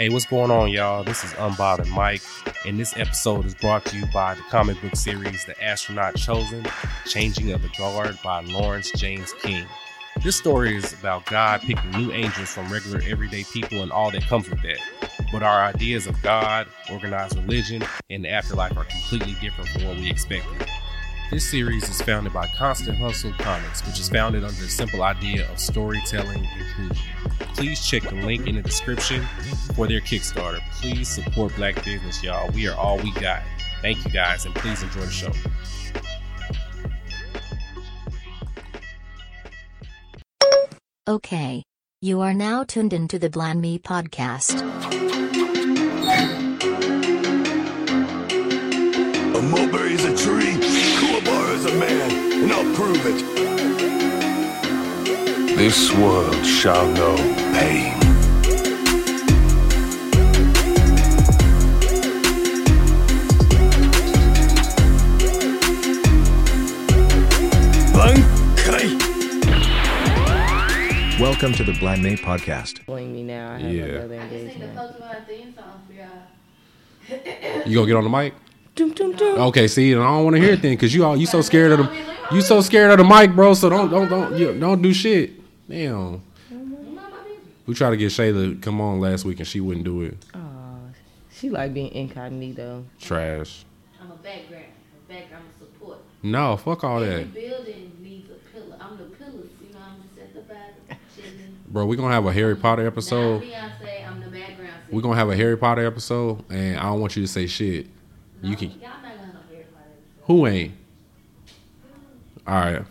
Hey, what's going on, y'all? This is Unbothered Mike, and this episode is brought to you by the comic book series The Astronaut Chosen Changing of the Guard by Lawrence James King. This story is about God picking new angels from regular everyday people and all that comes with that. But our ideas of God, organized religion, and the afterlife are completely different from what we expected. This series is founded by Constant Hustle Comics, which is founded under the simple idea of storytelling inclusion. Please check the link in the description for their Kickstarter. Please support black business, y'all. We are all we got. Thank you guys, and please enjoy the show. Okay. You are now tuned into the Bland Me podcast. A mulberry is a tree, Kuwabara is a man, and I'll prove it. This world shall know pain. Bankai! Welcome to the Blind May podcast. Blame me now. I have Yeah. another I just think the engagement. post about theme song for y'all. Gonna get on the mic? Dum, dum, dum. Okay, see, and I don't want to hear it then, cause you all you so scared of the you so scared of the mic, bro. So don't don't don't you, don't do shit. Damn. Mm-hmm. We tried to get Shayla to come on last week and she wouldn't do it. Aw, she like being incognito. Trash. I'm a background, a background of support. No, fuck all Every that, building needs a pillar. I'm the pillars, you know. I'm just at the back. chilling. bro. we're gonna have a Harry Potter episode. Beyonce, I'm the background. We're gonna have a Harry Potter episode, and I don't want you to say shit. You can. Y'all not gonna have no Harry Potter. Who ain't? All right.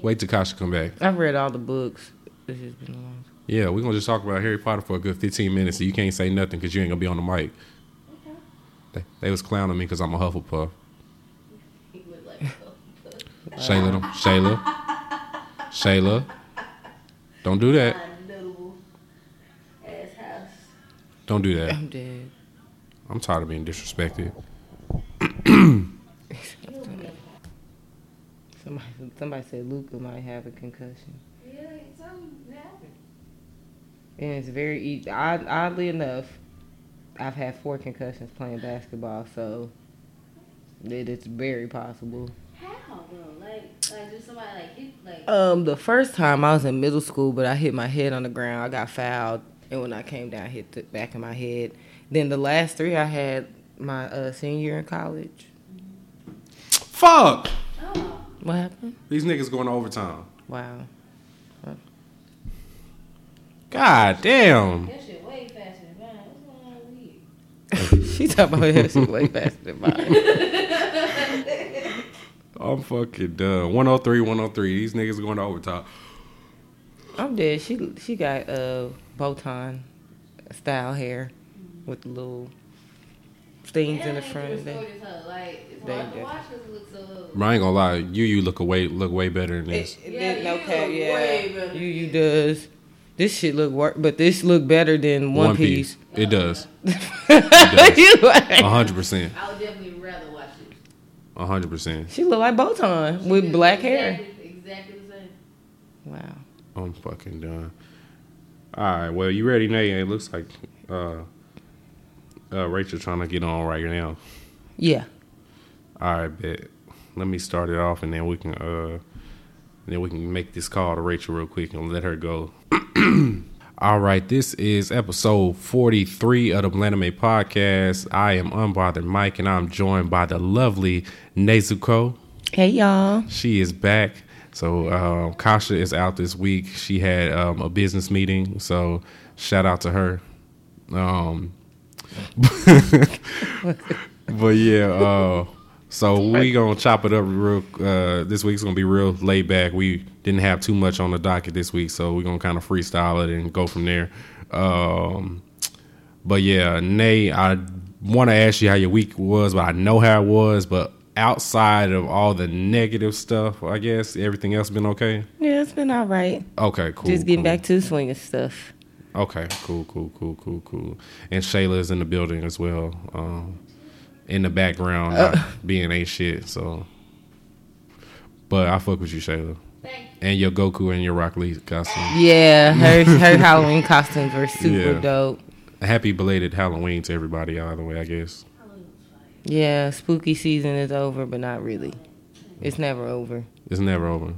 Stop lying in my face. Wait till Kasha come back. I've read all the books. It's just been a long time. Yeah, we're gonna just talk about Harry Potter for a good 15 minutes. So you can't say nothing because you ain't gonna be on the mic. They, they was clowning me because I'm a Hufflepuff. He would like, oh, Shayla, don't- Shayla, Shayla, don't do that. notable ass house. Don't do that. I'm dead. I'm tired of being disrespected. Somebody, somebody said Luca might have a concussion. Yeah, something happened. And it's very easy. Odd, oddly enough, I've had four concussions playing basketball, so it is very possible. How, bro? Like, like just somebody like hit, like. Um, the first time I was in middle school, but I hit my head on the ground. I got fouled, and when I came down, I hit the back of my head. Then the last three I had my uh, senior year in college. Fuck! What happened? These niggas going to overtime. Wow. God damn. that shit way faster than mine. What's going on with you? she talking about that shit way faster than mine. I'm fucking done. 103, 103. These niggas going to overtime. I'm dead. She she got uh botan style hair with the little things in the front of that. that. Like, it's They hard to did. watch because it looks so. I ain't gonna lie. You you look away look way better than this. It, it Yeah, did no you cap, yeah. way better. You you does. This shit look work, but this look better than One, Piece. It does. You like- A hundred percent. I would definitely rather watch it. Hundred percent. she look like Botan with It's black hair. exactly- Exactly the same. Wow. I'm fucking done. All right. Well, you ready, Nate? It looks like uh, uh, Rachel trying to get on right now. Yeah. All right, bet. Let me start it off, and then we can uh, then we can make this call to Rachel real quick and let her go. All right, this is episode 43 of the Blaname podcast. I am Unbothered Mike, and I'm joined by the lovely Nezuko. Hey y'all. She is back. So um, Kasha is out this week. She had um, a business meeting, so shout out to her. Um, but yeah, uh, so we gonna chop it up real. Uh, this week's gonna be real laid back. We didn't have too much on the docket this week, so we're gonna kind of freestyle it and go from there. Um, but yeah, Nay, I want to ask you how your week was, but I know how it was. But outside of all the negative stuff, I guess everything else been okay. Yeah, it's been all right. Okay, cool. Just getting cool. back to the swing of stuff. Okay, cool, cool, cool, cool, cool. And Shayla is in the building as well. Um, in the background, not being a shit. So, but I fuck with you, Shayla, Thank you. and your Goku and your Rock Lee costume. Yeah, her her Halloween costumes were super Yeah. dope. happy belated Halloween to everybody. Either way, I guess. Yeah, spooky season is over, but not really. It's never over. It's never over.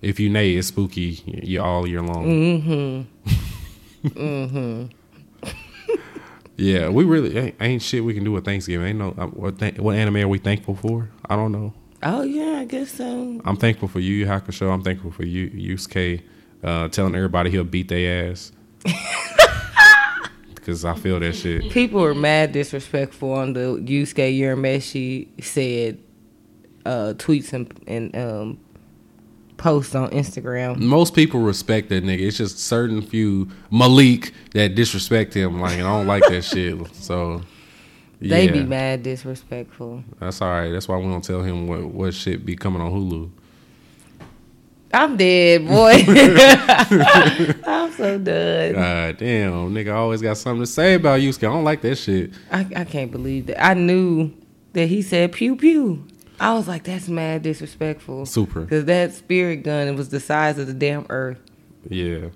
If you nay, it's spooky y- all year long. Mm-hmm. mm-hmm. Yeah, we really ain't, ain't shit we can do with Thanksgiving. Ain't no uh, what th- what anime are we thankful for? I don't know. Oh yeah, I guess so. I'm thankful for you, Hakusho. I'm thankful for you, Yusuke, uh, telling everybody he'll beat their ass. Because I feel that shit. People were mad disrespectful on the Yusuke Urameshi said uh, tweets and, and um, posts on Instagram. Most people respect that nigga. It's just certain few Malik that disrespect him. Like, I don't like that shit. So, yeah, They be mad disrespectful. that's all right. That's why we don't tell him what, what shit be coming on Hulu. I'm dead, boy. I'm so done. God damn, nigga always got something to say about Yusuke. I don't like that shit. I, I can't believe that. I knew that he said pew pew. I was like, that's mad disrespectful. Super. Because that spirit gun, it was the size of the damn earth. Yeah.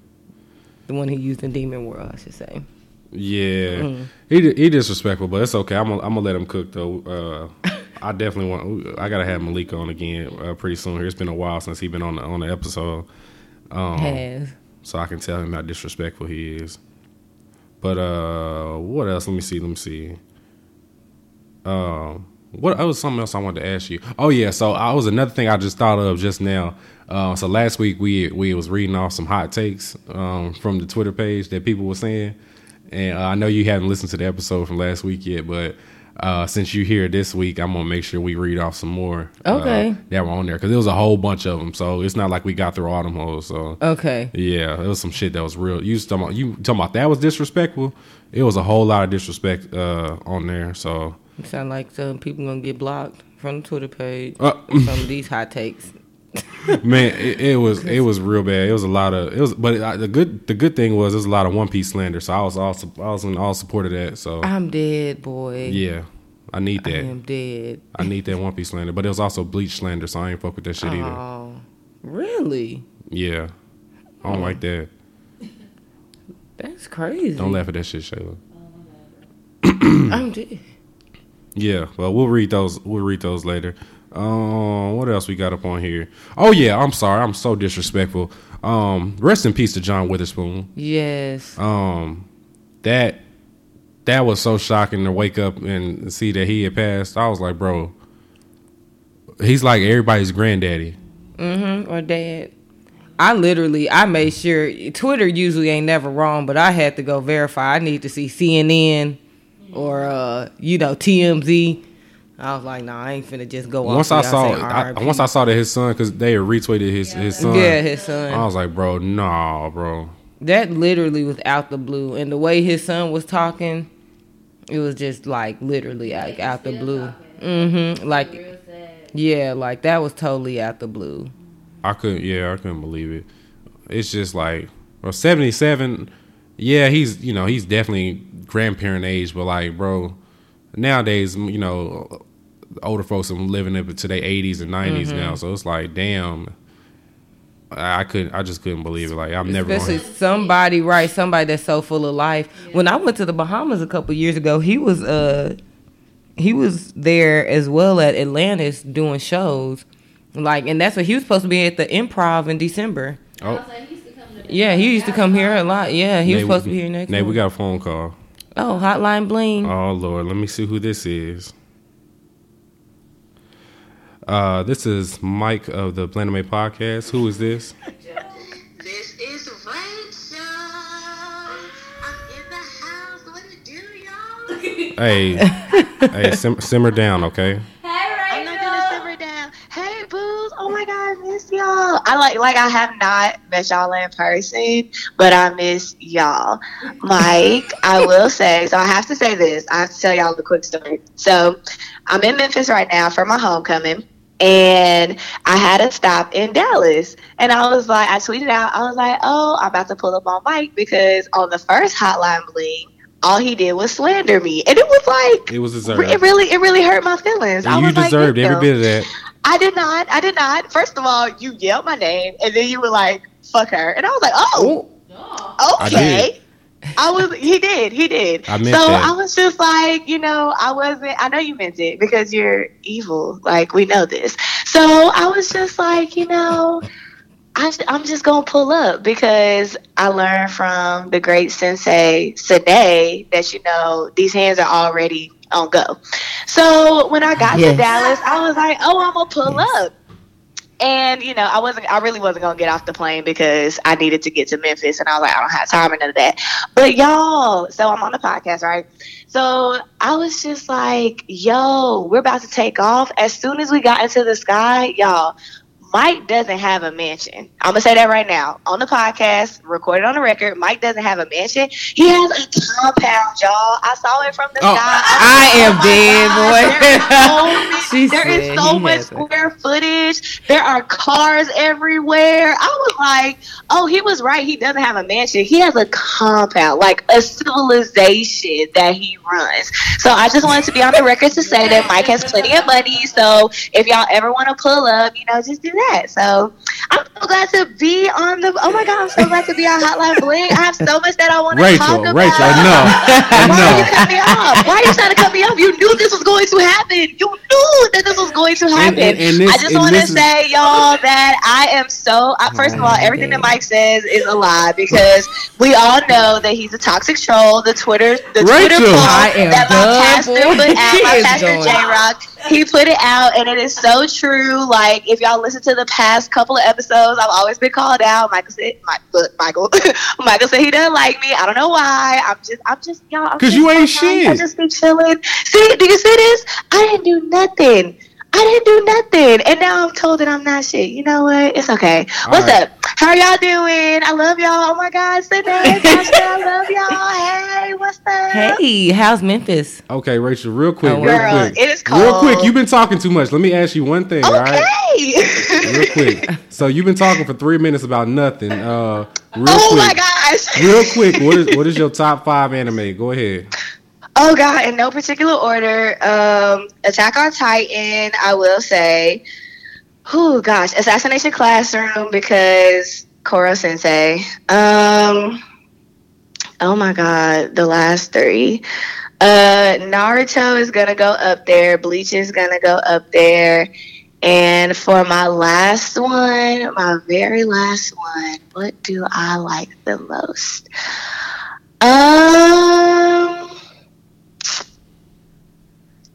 The one he used in Demon World, I should say. Yeah, Mm-hmm. he he disrespectful, but it's okay. I'm gonna, I'm gonna let him cook though. Uh, I definitely want. I gotta have Malik on again uh, pretty soon. Here, it's been a while since he's been on the on the episode, um, Has. so I can tell him how disrespectful he is. But uh, what else? Let me see. Let me see. Um, what? Oh, was something else I wanted to ask you. Oh yeah, so I was another thing I just thought of just now. Uh, so last week we we was reading off some hot takes um, from the Twitter page that people were saying, and uh, I know you haven't listened to the episode from last week yet, but uh, since you're here this week, I'm gonna make sure we read off some more. uh, Okay. that were on there because there was a whole bunch of them. So it's not like we got through all them hoes. So Okay. yeah, it was some shit that was real. You was talking about you talking about that was disrespectful. It was a whole lot of disrespect uh, on there. So It sound like some people gonna get blocked from the Twitter page. Uh, of these hot takes. man, it, it was it was real bad. It was a lot of it was, but it, the good the good thing was there was a lot of One Piece slander. So I was all I was in all support of that. So I'm dead, boy. yeah, I need that. I am dead. I need that One Piece slander. But it was also Bleach slander. So I ain't fuck with that shit either. Oh, really? Yeah, I don't like that. That's crazy. Don't laugh at that shit, Shayla. I'm dead. Yeah, well, we'll read those. We'll read those later. Um, what else we got up on here? Oh yeah, I'm sorry, I'm so disrespectful. Um, rest in peace to John Witherspoon. Yes. Um, that that was so shocking to wake up and see that he had passed. I was like, bro, he's like everybody's granddaddy. Mm-hmm. Or dad. I literally, I made sure Twitter usually ain't never wrong, but I had to go verify. I need to see CNN or uh, you know TMZ. I was like, nah, I ain't finna just go Once off. I saw, I, once I saw that his son, because they retweeted his his son. yeah, his son. I was like, bro, nah, bro. That literally was out the blue, and the way his son was talking, it was just like literally like out the blue. Mm-hmm. Like yeah, like that was totally out the blue. I couldn't. Yeah, I couldn't believe it. It's just like, well, seventy seven. Yeah, he's you know he's definitely grandparent age, but like, bro, nowadays you know older folks are living up to their eighties and 90s Mm-hmm. now, so it's like, damn. I I couldn't. I just couldn't believe it. Like I'm never. Especially Gonna, somebody, right? Somebody that's so full of life. When I went to the Bahamas a couple years ago, he was uh he was there as well at Atlantis doing shows. Like, and that's what he was supposed to be at the Improv in December. Oh, was like, he used to come to the- Yeah, he used to come here a lot. Yeah, he was Nate, supposed to be here next. Nate, we got a phone call. Oh, Hotline Bling. Oh Lord, let me see who this is. Uh, this is Mike of the Planet May podcast. Who is this? This is Rachel. I'm in the house. What it do, y'all? Hey, hey, sim- simmer down, okay? I'm not gonna simmer down. Hey, booze. Oh my god, I miss y'all. I like like I have not met y'all in person, but I miss y'all. Mike, I will say, so I have to say this. I have to tell y'all the quick story. So I'm in Memphis right now for my homecoming. And I had a stop in Dallas. And I was like, I tweeted out, I was like, oh, I'm about to pull up on Mike because on the first hotline bling, all he did was slander me. And it was like, It was deserved. it really, it really hurt my feelings. You was like, deserved every bit of that. I did not. I did not. First of all, you yelled my name, and then you were like, "Fuck her," and I was like, "Oh, I okay." I was. He did. He did. I so meant that. I was just like, you know, I wasn't. I know you meant it because you're evil. Like we know this. So I was just like, you know. I, I'm just gonna pull up because I learned from the great sensei Sade that you know these hands are already on go. So when I got Yes. to Dallas, I was like, oh, I'm gonna pull up. And you know, I wasn't. I really wasn't gonna get off the plane because I needed to get to Memphis, and I was like, I don't have time and none of that. But y'all, so I'm on the podcast, right? So I was just like, yo, we're about to take off. As soon as we got into the sky, y'all, Mike doesn't have a mansion. I'm gonna say that right now on the podcast, recorded on the record. Mike doesn't have a mansion. He has a compound, y'all. I saw it from the Oh, sky. I am Oh dead, gosh, boy. There is so much has a- square footage. There are cars everywhere. I was like, oh, he was right. He doesn't have a mansion. He has a compound, like a civilization that he runs. So I just wanted to be on the record to say that Mike has plenty of money. So if y'all ever want to pull up, you know, just do that. So I'm so glad to be on the. Oh my God, I'm so glad to be on Hotline Bling. I have so much that I want to Rachel, talk about. Rachel, enough. Why are you enough. cutting me off? Why are you trying to cut me off? You knew this was going to happen. You knew that this was going to happen. and- and this- I just want to this is- say, y'all, that I am so. I, first of all, everything that Mike says is a lie because we all know that he's a toxic troll. The Twitter, the Twitter poll that my pastor boy. put out, my pastor. J Rock, he put it out, and it is so true. Like if y'all listen to the past couple of episodes, I've always been called out. Michael said, look, Michael, Michael said he doesn't like me. I don't know why. I'm just, I'm just, y'all. I'm 'Cause just you ain't nice. I just be chilling. See, do you see this? I didn't do nothing. I didn't do nothing, and now I'm told that I'm not shit. You know what? It's okay. All What's right. up? How are y'all doing? I love y'all. Oh my God, Sydney, Tasha, I love y'all. Hey, what's up? Hey, how's Memphis? Okay, Rachel, real quick, Oh, real Girl, quick. it is cold. Real quick, you've been talking too much. Let me ask you one thing, all right? Okay. Real quick. So you've been talking for three minutes about nothing. Uh, real oh quick. my gosh. Real quick, what is what is your top five anime? Go ahead. Oh god, in no particular order. Um, Attack on Titan, I will say. Oh gosh, Assassination Classroom because Koro Sensei. Um, oh my god, the last three. Uh, Naruto is gonna go up there. Bleach is gonna go up there. And for my last one, my very last one, what do I like the most? Um,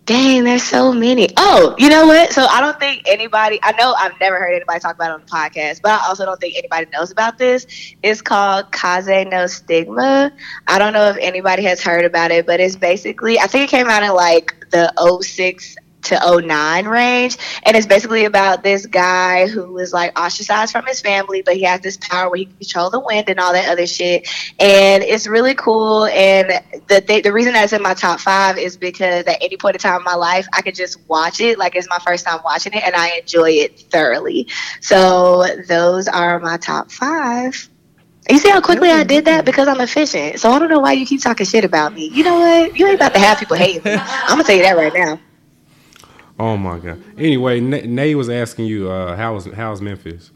dang, there's so many. Oh, you know what? So I don't think anybody. I know I've never heard anybody talk about it on the podcast, but I also don't think anybody knows about this. It's called Kaze no Stigma. I don't know if anybody has heard about it, but it's basically. I think it came out in like the 06 to 09 range and it's basically about this guy who was like ostracized from his family but he has this power where he can control the wind and all that other shit and it's really cool and the th- the reason that's in my top five is because at any point in time in my life i could just watch it like it's my first time watching it and i enjoy it thoroughly so those are my top five you see how quickly I did that because I'm efficient. So I don't know why you keep talking shit about me. You know what? You ain't about to have people hating me. I'm gonna tell you that right now. Oh my god. Anyway, Nay was asking you, uh, how was how's Memphis?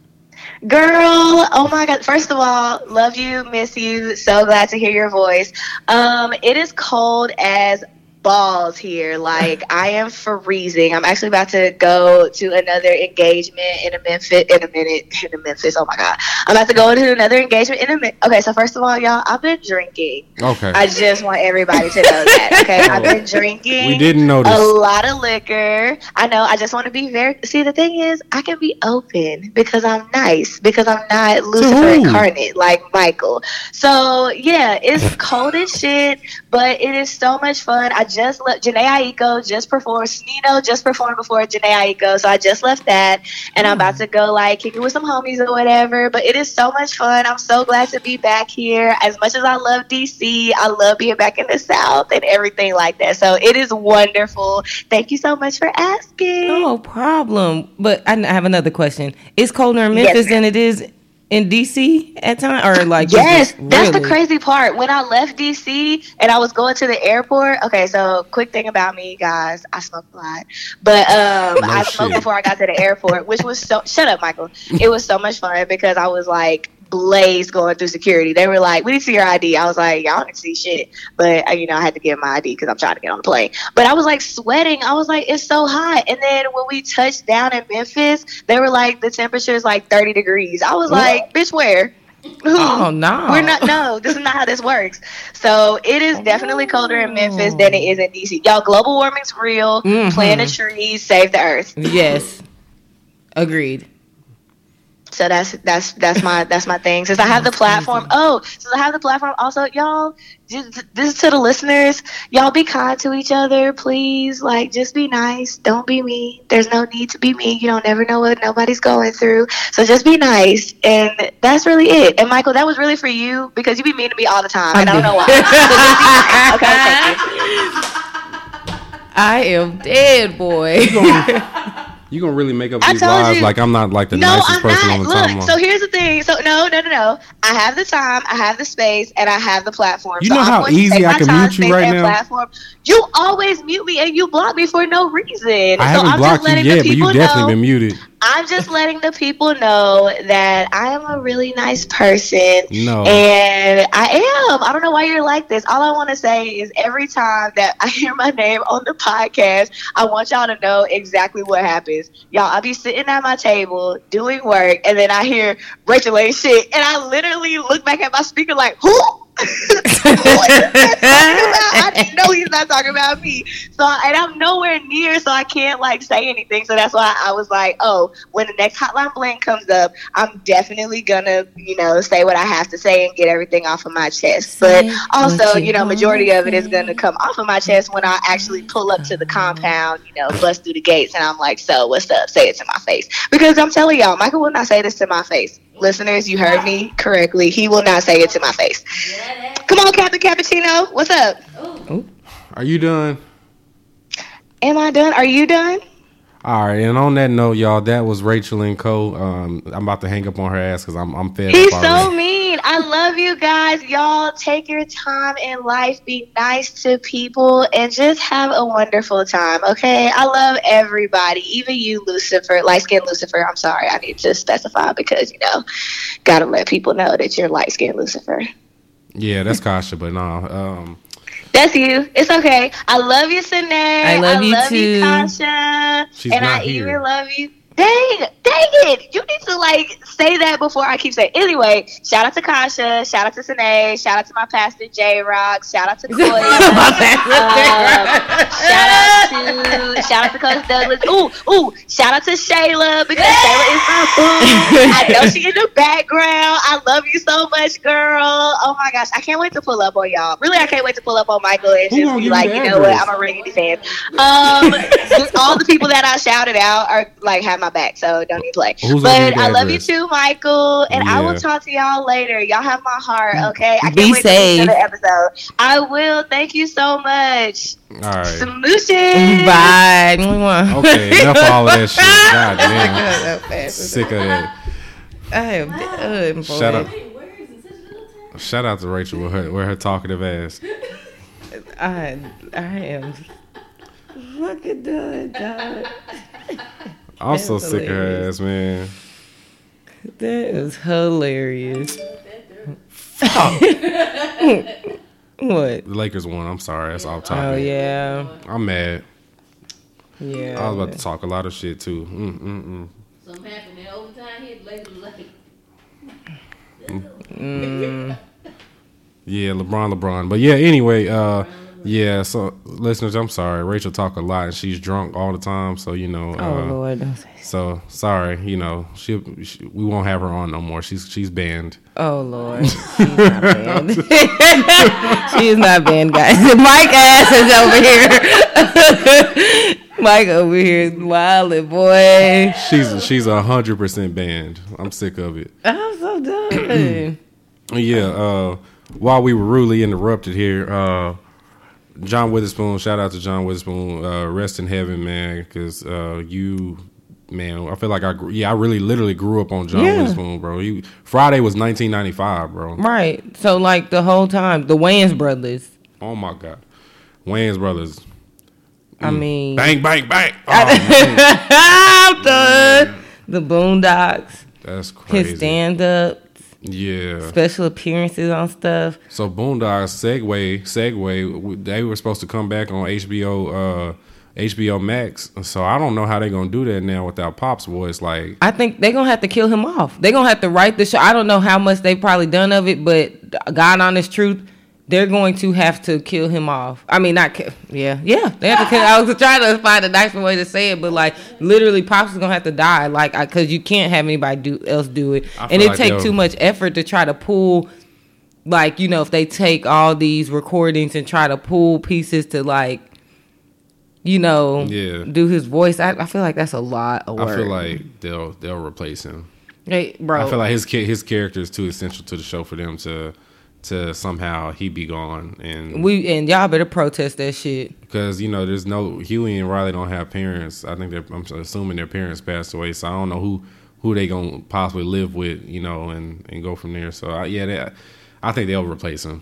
Girl, oh my god. First of all, love you, miss you. So glad to hear your voice. Um, it is cold as balls here. Like I am freezing. I'm actually about to go to another engagement in a Memphis in a minute. In a Memphis. Oh my god. I'm about to go to another engagement in a minute. Okay, so first of all, y'all, I've been drinking. Okay. I just want everybody to know that. Okay, I've been drinking. we didn't notice. a lot of liquor. I know. I just want to be very. See, the thing is, I can be open because I'm nice because I'm not Lucifer incarnate like Michael. So yeah, it's cold as shit, but it is so much fun. I just left. Jhené Aiko just performed. Smino just performed before Jhené Aiko, so I just left that, and I'm about mm. to go like kick it with some homies or whatever. But it is so much fun. I'm so glad to be back here. As much as I love DC, I love being back in the South and everything like that. So it is wonderful. Thank you so much for asking. No problem. But I have another question. It's colder in Memphis ma'am. than it is in DC at time, or like Yes, just that's the crazy part. When I left DC and I was going to the airport. Okay, so quick thing about me, guys, I smoke a lot, but um, No I smoked before I got to the airport, which was so. Shut up, Michael. It was so much fun because I was like blazed going through security. They were like, "We need to see your ID." I was like, "Y'all didn't see shit," but uh, you know, I had to give my ID because I'm trying to get on the plane. But I was like sweating. I was like, "It's so hot." And then when we touched down in Memphis, they were like, "The temperature is like 30 degrees." I was like, "Bitch, where?" Oh no. We're not. No, this is not how this works. So it is definitely colder in Memphis than it is in DC. Y'all, global warming's real. Mhm. Plant a tree, save the earth. Yes. Agreed. So that's that's that's my that's my thing. Since I have the platform. Oh, since I have the platform, also y'all, just, this is to the listeners. Y'all be kind to each other, please. Like, just be nice. Don't be mean. There's no need to be mean. You don't never know what nobody's going through. So just be nice, and that's really it. And Michael, that was really for you because you be mean to me all the time, and I don't know why. So just be nice. Okay, thank you. I am dead, boy. You gonna really make up I these lies you. like I'm not like the no, nicest I'm person not. on the Look, timeline. so here's the thing. So no, no, no, no. I have the time, I have the space, and I have the platform. You So know I'm how easy I can time, mute you right now? Platform. You always mute me and you block me for no reason. I so haven't I'm blocked just letting you the yet, but people you definitely know. been muted. I'm just letting the people know that I am a really nice person. No. And I am. I don't know why you're like this. All I want to say is every time that I hear my name on the podcast, I want y'all to know exactly what happens. Y'all, I'll be sitting at my table doing work, and then I hear Rachel ain't shit. And I literally look back at my speaker like, who? Who is that about? I didn't know he's not talking about me. So, and I'm nowhere near, so I can't like say anything. So that's why I was like, oh, when the next Hotline Bling comes up, I'm definitely gonna, you know, say what I have to say and get everything off of my chest. But also, you you know, majority of it is gonna come off of my chest when I actually pull up to the compound, you know, bust through the gates, and I'm like, so what's up? Say it to my face because I'm telling y'all, Michael will not say this to my face. Listeners, you heard me correctly. He will not say it to my face. Come on, Captain Cappuccino. What's up? Are you done? Am I done? Are you done? All right, and on that note, y'all, that was Rachel and Co. Um, I'm about to hang up on her ass because I'm I'm fed He's up so mean. I love you guys. Y'all take your time in life. Be nice to people and just have a wonderful time. Okay. I love everybody, even you, Lucifer, light skinned Lucifer. I'm sorry. I need to specify because, you know, gotta let people know that you're light skinned Lucifer. Yeah, that's Kasha, but no. Um, That's you. It's okay. I love you, Sine. I love you love too. you, Kasha. She's and not I here. even love you. Dang, dang it. You need to like say that before I keep saying. Anyway, shout out to Kasha. Shout out to Sine. Shout out to my pastor, J Rock. Shout out to. My Um, shout out to shout out to Coach Douglas. Ooh, ooh, shout out to Shayla because Shayla is my boo. I know she in the background. I love you so much, girl. Oh my gosh, I can't wait to pull up on y'all. Really, I can't wait to pull up on Michael and just be like, you know what. I'm a Raggedy fan. Um, all the people that I shouted out are like have my back, so don't even play. Who's but you the I love you too, Michael, and I will talk to y'all later. Y'all have my heart, mm. okay? I can't Be wait to safe. do another episode. I will. Thank you so much. all right. Smooches. Bye. Okay, enough of all of that shit. God damn. Sick of that. I am done, uh, boy. Shout out, shout out to Rachel with her, with her talkative ass. I, I am fucking done, dog. I'm so sick of her ass, man. That is hilarious. Fuck. what? The Lakers won. I'm sorry. That's off topic. Oh yeah, I'm mad. yeah. I was about to talk a lot of shit too. Mm, mm, mm. Something happened in overtime here. Lakers was like, Mm, Yeah, LeBron, LeBron. But yeah, anyway, uh, yeah. So listeners, I'm sorry. Rachel talk a lot, and she's drunk all the time. So you know. oh Uh, Lord. So sorry. You know, she, she we won't have her on no more. She's she's banned. Oh Lord, she's not banned. she is not banned, guys. Mike ass is over here. Mike over here wildin', boy. She's she's a hundred percent banned. I'm sick of it. I'm so done. Yeah. Uh, while we were rudely interrupted here, uh, John Witherspoon. Shout out to John Witherspoon. Uh, rest in heaven, man. Because uh, you, man, I feel like I yeah, I really literally grew up on John Yeah. Witherspoon, bro. He, Friday was 1995, bro. right. So like the whole time, the Wayans brothers. Oh my god, Wayans brothers. I mean, Bang bang bang. Oh, I'm done. The Boondocks, that's crazy. his stand ups. Yeah. special appearances on stuff. So Boondocks segue segue w- they were supposed to come back on HBO uh HBO Max. So I don't know how they're gonna do that now without Pop's voice. Like I think they're gonna have to kill him off. They're gonna have to write the show. I don't know how much they've probably done of it, but God honest truth, they're going to have to kill him off. I mean, not kill. Yeah, yeah. They have to kill. I was trying to find a nicer way to say it, but like literally, Pops is gonna have to die. Like, I, because you can't have anybody do else do it, I and it like take too much effort to try to pull. Like you know, if they take all these recordings and try to pull pieces to like. You know, Yeah. do his voice. I, I feel like that's a lot of work. I feel like they'll they'll replace him. Hey, bro. I feel like his his character is too essential to the show for them to to somehow he be gone and we and y'all better protest that shit. because you know there's no Huey and Riley don't have parents. I think they're I'm assuming their parents passed away, so I don't know who who they gonna possibly live with, you know, and and go from there. So I, yeah, they, I think they'll replace him.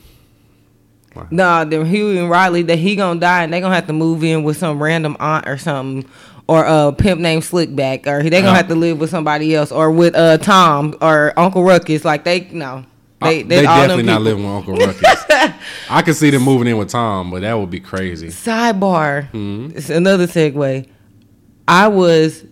Nah, then Huey and Riley that he gonna die and they gonna have to move in with some random aunt or something. Or a pimp named Slickback, or they gonna Uh-huh. have to live with somebody else, or with uh Tom or Uncle Ruckus. Like they no, they they, definitely not living with Uncle Ruckus. I could see them moving in with Tom, but that would be crazy. Sidebar. Hmm? It's another segue. I was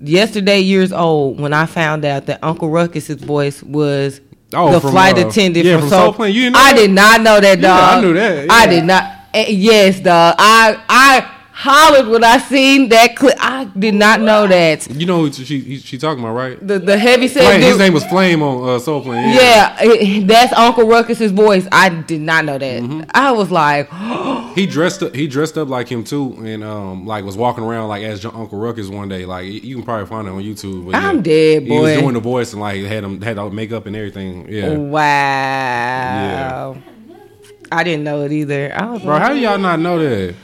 yesterday years old when I found out that Uncle Ruckus's voice was Oh, the from, flight uh, attendant yeah, from, Soul. Soul Plane. You didn't know I that? did not know that, Yeah, I knew that, I did not. eh, Yes, dog. I I hollered when I seen that clip. I did not know that. You know who she he- she talking about, right? The the heavy set his name was Flame on uh, Soul Plane. yeah, eh, that's Uncle Ruckus's voice. I did not know that. Mm-hmm. I was like, He dressed up. He dressed up like him too, and um, like was walking around like as Uncle Ruckus one day. Like you can probably find it on YouTube. But I'm dead, boy. He was doing the voice and like had him had all makeup and everything. Yeah, wow. Yeah. I didn't know it either. I was bro, like, how do y'all not know that?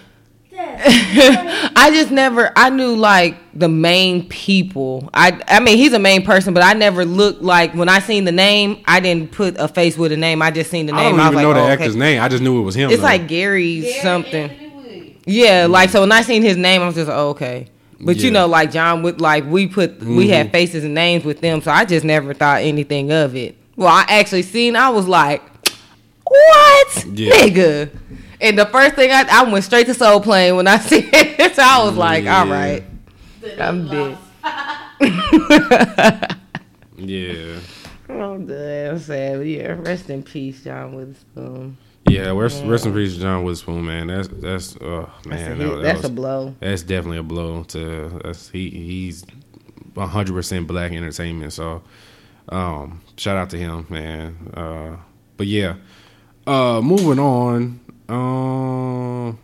I just never. I knew like the main people. I I mean he's a main person, but I never looked like when I seen the name. I didn't put a face with a name. I just seen the name. I name. don't I even was know like, the oh, okay. actor's name. I just knew it was him. It's though. like Gary, something. Anthony Wood. Yeah, mm-hmm. like so when I seen his name, I was just oh, okay. But you know, like John would like we put we had mm-hmm. faces and names with them, so I just never thought anything of it. Well, I actually seen. I was like, what, Yeah. nigga? And the first thing I I went straight to Soul Plane when I see it. so I was like, Yeah. all right, I'm dead. yeah, I'm dead. I'm sad. But yeah, rest in peace, John Witherspoon. yeah. Rest, rest in peace, John Witherspoon. Man, that's that's oh That's, man, a, that, hit. that That's was, a blow. That's definitely a blow to that's he he's hundred percent black entertainment. So um shout out to him, man. Uh but yeah. Uh moving on. Um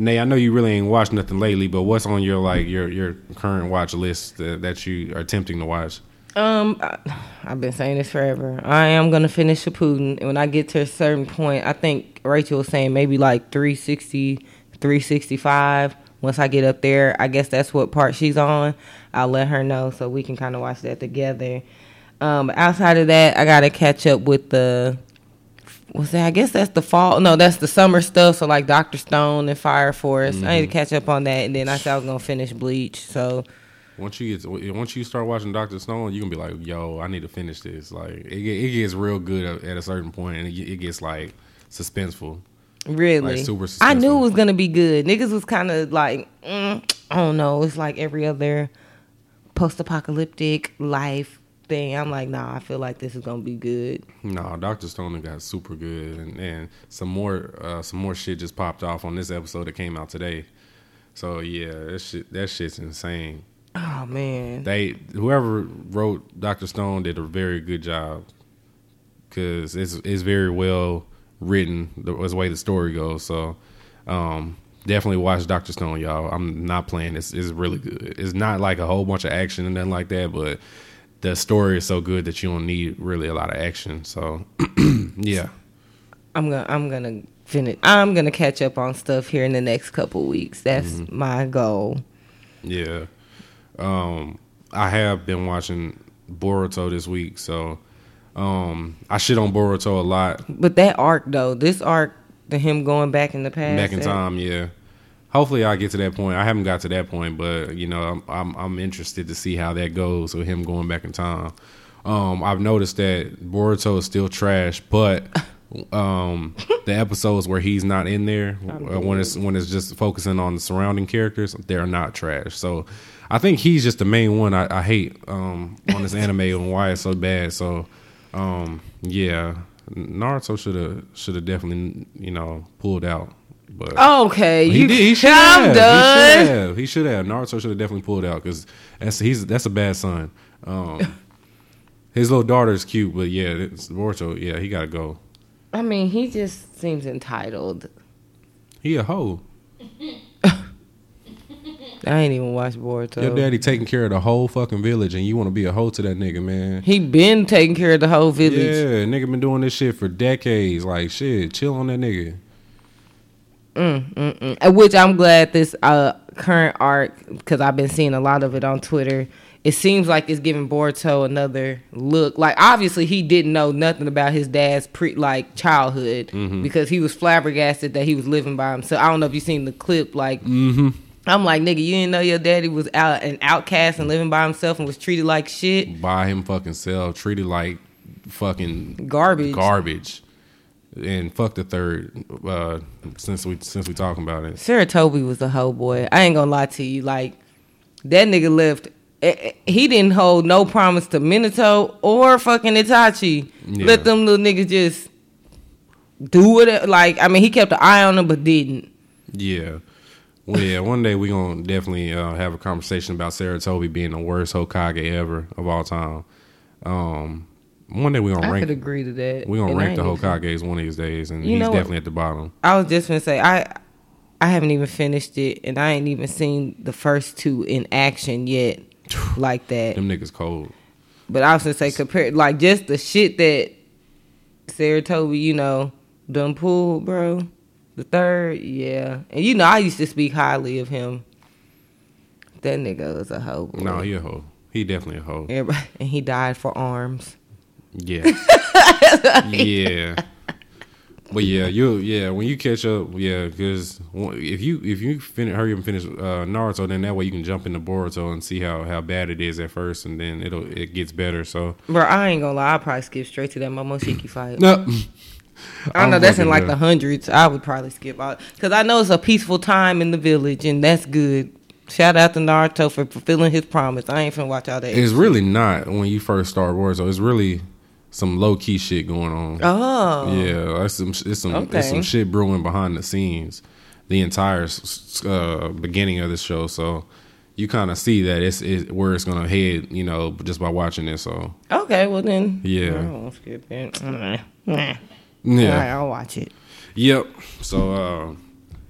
Nay, I know you really ain't watched nothing lately, but what's on your like your your current watch list that, that you are attempting to watch? Um, I, I've been saying this forever. I am gonna finish Shippuden, and when I get to a certain point, I think Rachel was saying maybe like 360, 365. Once I get up there, I guess that's what part she's on. I'll let her know so we can kind of watch that together. Um, outside of that, I gotta catch up with the. What's that? I guess that's the fall. No, that's the summer stuff. So like Doctor Stone and Fire Force. I need to catch up on that, and then I said I was gonna finish Bleach. So Once you get to, once you start watching Doctor Stone, you can be like, "Yo, I need to finish this." Like it, it gets real good at, at a certain point, and it, it gets like suspenseful. Really? Like, super I knew it was gonna be good. Niggas was kind of like, mm, I don't know. It's like every other post-apocalyptic life thing. I'm like, nah. I feel like this is gonna be good. No, Doctor Stone got super good, and, and some more uh, some more shit just popped off on this episode that came out today. So yeah, that shit that shit's insane. Oh man. They whoever wrote Doctor Stone did a very good job because it's it's very well written the, the way the story goes. So um, definitely watch Doctor Stone, y'all. I'm not playing. It's it's really good. It's not like a whole bunch of action and nothing like that, but the story is so good that you don't need really a lot of action. So yeah. I'm gonna I'm gonna finish. I'm gonna catch up on stuff here in the next couple weeks. That's Mm-hmm. my goal. Yeah. Um, I have been watching Boruto this week, so um, I shit on Boruto a lot But that arc though, this arc, the him going back in the past, back in time. Yeah. Hopefully, I get to that point. I haven't got to that point, but you know, I'm I'm, I'm interested to see how that goes with him going back in time. um, I've noticed that Boruto is still trash, but um, the episodes where he's not in there, uh, when it's when it's just focusing on the surrounding characters, they're not trash. So I think he's just the main one I, I hate um, on this anime and why it's so bad. So um, yeah, Naruto should have should have definitely you know pulled out. But Okay, he you. did. He should I'm have. done. He should have. He should have. Naruto should have definitely pulled out because that's he's that's a bad son. Um, his little daughter's cute, but yeah, it's Naruto. Yeah, he gotta go. I mean, he just seems entitled. He a hoe. I ain't even watched Boruto. Your daddy taking care of the whole fucking village, and you want to be a hoe to that nigga, man. He been taking care of the whole village. Yeah, nigga been doing this shit for decades. Like shit, chill on that nigga. Uh, Which I'm glad this uh, current arc, because I've been seeing a lot of it on Twitter. It seems like it's giving Boruto another look. Like obviously he didn't know nothing about his dad's pre like childhood Mm-hmm. because he was flabbergasted that he was living by himself. I don't know if you seen the clip. Like I'm like nigga, you didn't know your daddy was out an outcast and living by himself and was treated like shit, by him fucking self, treated like fucking garbage. garbage, and fuck the third. Uh, since we since we talking about it, Sarutobi was a hoe boy. I ain't gonna lie to you. Like that nigga left. eh, eh, He didn't hold no promise to Minato or fucking Itachi. Yeah. Let them little niggas just do it. Like I mean, he kept an eye on them, but didn't. Yeah. Well, yeah, one day we gonna definitely uh, have a conversation about Sarutobi being the worst Hokage ever of all time. Um, one day we gonna I rank could agree to that. we gonna And rank the Hokages one of these days, and he's know definitely at the bottom. I was just gonna say I. I haven't even finished it, and I ain't even seen the first two in action yet, like that. Them niggas cold. But I was gonna say compared, like just the shit that Sarutobi, you know, done pulled, bro. The third, yeah, and you know I used to speak highly of him. That nigga was a hoe. boy. No, he a hoe. He definitely a hoe. Everybody, and he died for arms. Yeah. yeah. But yeah, you yeah when you catch up, yeah, because if you if you fin- hurry up and finish uh, Naruto, then that way you can jump into Boruto and see how, how bad it is at first, and then it'll it gets better. So Bro, I ain't gonna lie, I'll probably skip straight to that Momoshiki fight. no, I know I'm that's in like done. the hundreds. I would probably skip out because I know it's a peaceful time in the village, and that's good. Shout out to Naruto for fulfilling his promise. I ain't finna watch all that. It's really not when you first start Warzone. It's really some low key shit going on. oh, Yeah, it's some it's some it's some shit brewing behind the scenes. The entire uh, beginning of the show, so you kind of see that it's it, where it's gonna head. You know, just by watching it. So Okay, well then. Yeah. I won't skip it. Nah, nah. yeah, right, I'll watch it. yep. So uh,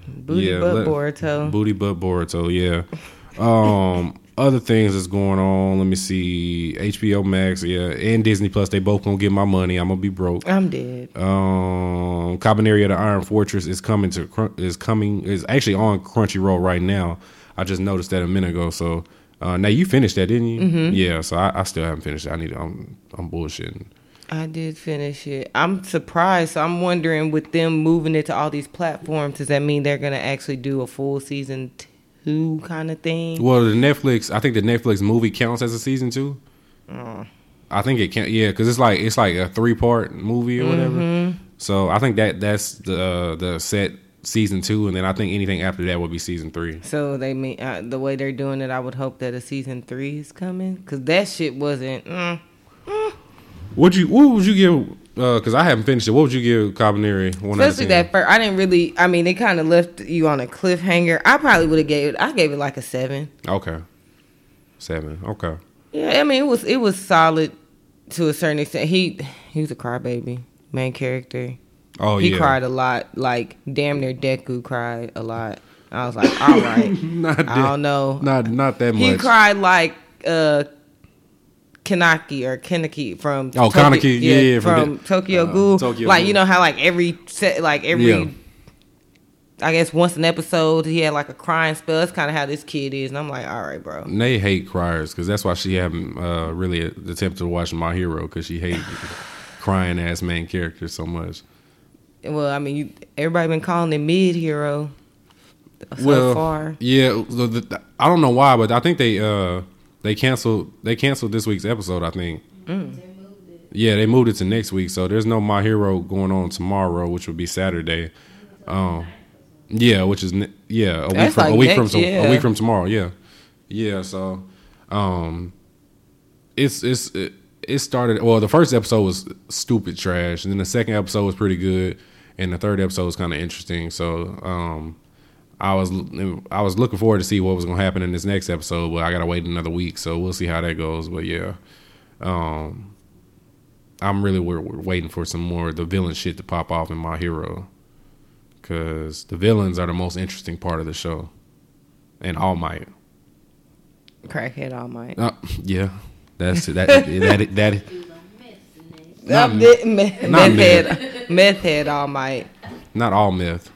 Booty Yeah, butt let- Boruto. booty butt Boruto. Yeah. Um, other things that's going on. Let me see. HBO Max, yeah, and Disney Plus. They both gonna get my money. I'm gonna be broke. I'm dead. Um, Kabaneri of the Iron Fortress is coming to is coming is actually on Crunchyroll right now. I just noticed that a minute ago. So uh, now you finished that, didn't you? Mm-hmm. Yeah. So I, I still haven't finished. it. I need. I'm I'm bullshitting. I did finish it. I'm surprised. So I'm wondering with them moving it to all these platforms, does that mean they're gonna actually do a full season two kind of thing? Well, the Netflix. I think the Netflix movie counts as a season two. Oh. I think it can. Yeah, because it's like it's like a three part movie or whatever. Mm-hmm. So I think that that's the uh, the set season two, and then I think anything after that would be season three. So they mean uh, the way they're doing it. I would hope that a season three is coming because that shit wasn't. Mm, Would you? What would you give? Because I haven't finished it. What would you give Kabaneri? One of especially that first. I didn't really. I mean, they kind of left you on a cliffhanger. I probably would have gave it. I gave it like a seven. Okay, seven. Okay. Yeah, I mean it was it was solid to a certain extent. He he was a crybaby, main character. Oh he yeah. He cried a lot, like damn near Deku cried a lot. I was like, all right, Not I don't know. Not not that much. He cried like uh Kanaki or Kaneki from Oh, Kaneki, yeah, yeah, from from the- Tokyo uh, Ghoul. Tokyo like Ghoul. you know how like every set like every Yeah. I guess once an episode he had like a crying spell. That's kind of how this kid is, and I'm like, all right, bro. They hate criers because that's why she haven't uh, really attempted to watch My Hero because she hates crying ass main characters so much. Well, I mean, you, everybody been calling it mid hero so well, far. yeah, the, the, I don't know why, but I think they uh they canceled they canceled this week's episode. I think Yeah, they moved it to next week, so there's no My Hero going on tomorrow, which would be Saturday. Um, yeah, which is yeah a week That's from a week next- from to- yeah. a week from tomorrow. Yeah, yeah. So, um, it's it's it, it started. Well, the first episode was stupid trash, and then the second episode was pretty good, and the third episode was kind of interesting. So, um, I was I was looking forward to see what was going to happen in this next episode, but I gotta wait another week, so we'll see how that goes. But yeah, um, I'm really we're, we're waiting for some more of the villain shit to pop off in My Hero, because the villains are the most interesting part of the show, and All Might. Crackhead All Might. Uh, yeah, that's that that that. that Not Um, meth. meth, Not head, meth head All Might. not all myth.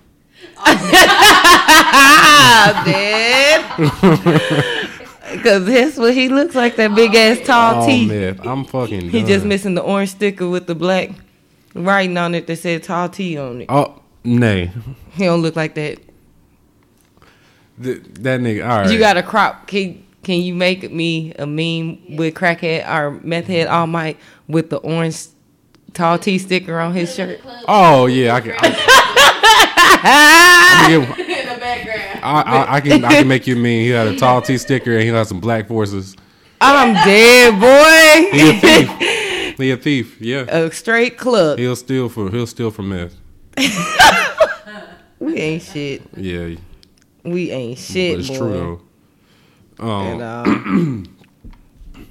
Because that's what he looks like, that big ass tall All T. myth. I'm fucking. He just missing the orange sticker with the black writing on it that said tall T on it. Oh, nay. He don't look like that. Th- that nigga. All right. You got a crop. Can, can you make me a meme with crackhead or meth head All Might with the orange tall T sticker on his shirt? Oh yeah, I can. I, can I, I, I can. I can make you mean he had a tall T sticker and he had some black forces. I'm dead, boy. He a thief. he a thief. Yeah. a straight club. He'll steal for. He'll steal for meth. We ain't shit. Yeah. We ain't shit, but it's boy. true though. Um. And, uh,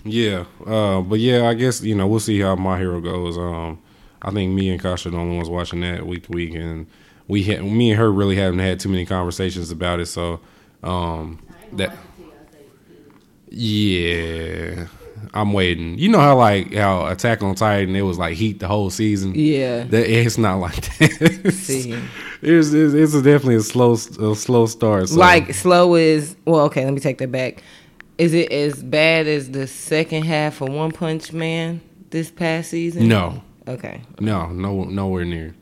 Yeah, uh, but yeah, I guess you know we'll see how my hero goes. Um, I think me and Kasha are the only ones watching that week to week, and we ha- me and her really haven't had too many conversations about it. So um, that yeah, I'm waiting. You know how like how Attack on Titan it was like heat the whole season. yeah. That it's not like that. See. it's, it's it's definitely a slow a slow start. So. Like slow is well, okay, let me take that back. Is it as bad as the second half of One Punch Man this past season? no, Okay. No, no, nowhere near.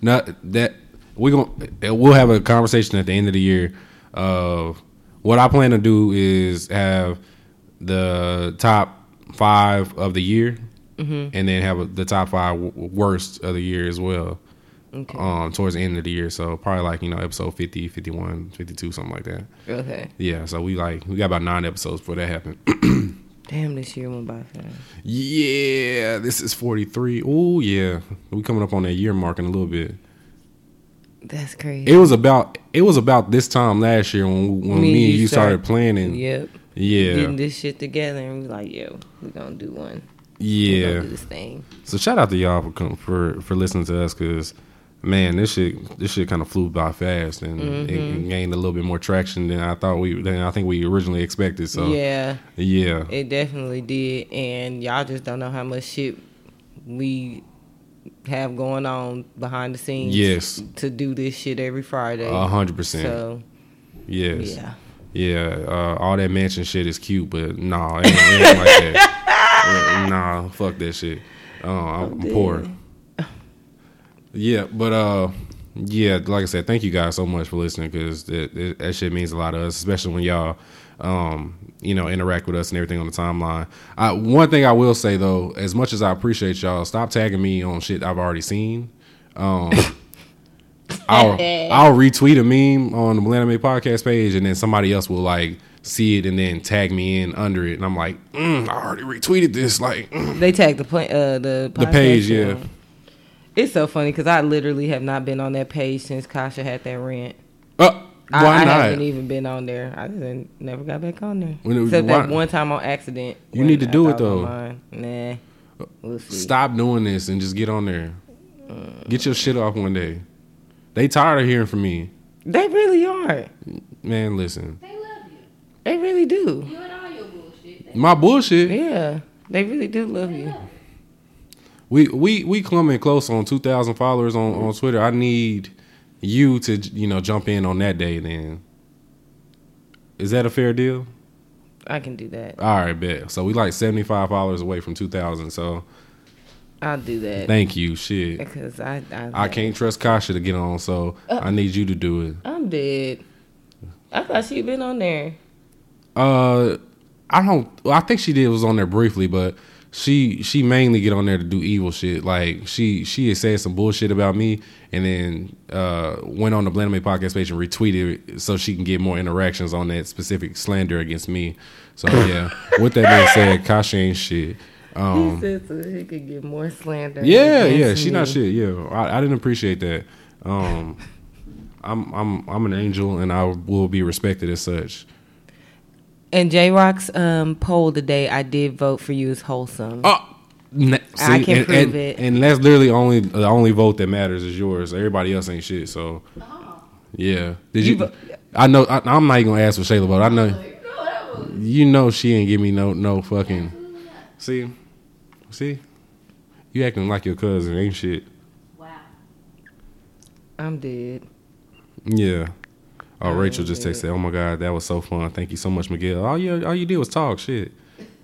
Not that we going we'll have a conversation at the end of the year. Of what I plan to do is have the top five of the year, Mm-hmm. and then have the top five w- worst of the year as well. Okay. Um, towards the end of the year, so probably like you know episode 50, 51, 52, something like that. Okay. Yeah, so we like we got about nine episodes before that happened. Damn, this year went by fast. yeah, this is forty three. Oh yeah, we coming up on that year mark in a little bit. That's crazy. It was about it was about this time last year when when me, and you started, planning. Yep. Yeah, Getting this shit together and we like, yo, we're gonna do one. Yeah. do this thing. So shout out to y'all for for for listening to us because man, this shit this shit kind of flew by fast and Mm-hmm. it gained a little bit more traction than I thought we than I think we originally expected. So Yeah. yeah, It definitely did, and y'all just don't know how much shit we have going on behind the scenes. Yes. to do this shit every Friday. a hundred percent. So Yes. yeah, Yeah, uh, all that mansion shit is cute, but nah, it ain't, it ain't like that. Nah, fuck that shit. Uh, I'm poor. Yeah, but uh, yeah, like I said, thank you guys so much for listening because that, that, that shit means a lot to us, especially when y'all, um, you know, interact with us and everything on the timeline. I, one thing I will say though, as much as I appreciate y'all, stop tagging me on shit I've already seen. Um, I'll I'll retweet a meme on the Millennium podcast page, and then somebody else will like see it and then tag me in under it, and I'm like, mm, I already retweeted this. Like, mm. they tagged the uh, the The page, yeah. on. It's so funny because I literally have not been on that page since Kasha had that rant. uh, I, why I not? haven't even been on there. I just never got back on there. When it- Except why- that one time on accident. You need to do thought it, though. Nah, we'll see. Stop doing this and just get on there. Get your shit off one day. They tired of hearing from me, They really are. man. Listen, They love you. They really do. You and all your bullshit. They my bullshit. Yeah, they really do love you. We we we coming close on two thousand followers on on Twitter. I need you to you know jump in on that day. Then is that a fair deal? I can do that. All right, bet. So we like seventy five followers away from two thousand. So I'll do that. thank you. Shit, Because I, I, I can't trust Kasha to get on, so I need you to do it. I'm dead. I thought she'd been on there. Uh, I don't. well, I think she did was on there briefly, but she she mainly get on there to do evil shit. Like she she had said some bullshit about me, and then uh, went on the Blend Made podcast page and retweeted it so she can get more interactions on that specific slander against me. So yeah, with that being said, Kasha ain't shit. Um, he said so he could get more slander. yeah, yeah, she me. not shit. Yeah, I, I didn't appreciate that. Um, I'm I'm I'm an angel, and I will be respected as such. And J Rock's um, poll today, I did vote for you as wholesome. Oh, n- I can and, prove and, it. and that's literally only the only vote that matters is yours. Everybody else ain't shit. So, yeah. Did you? You vo- I know. I, I'm not even gonna ask for Shayla vote. I know. You know she ain't give me no no fucking. See, see, you acting like your cousin ain't shit. Wow. I'm dead. Yeah. Oh, Oh, Rachel just yeah. texted. Oh my god, that was so fun. Thank you so much, Miguel. All you all you did was talk shit.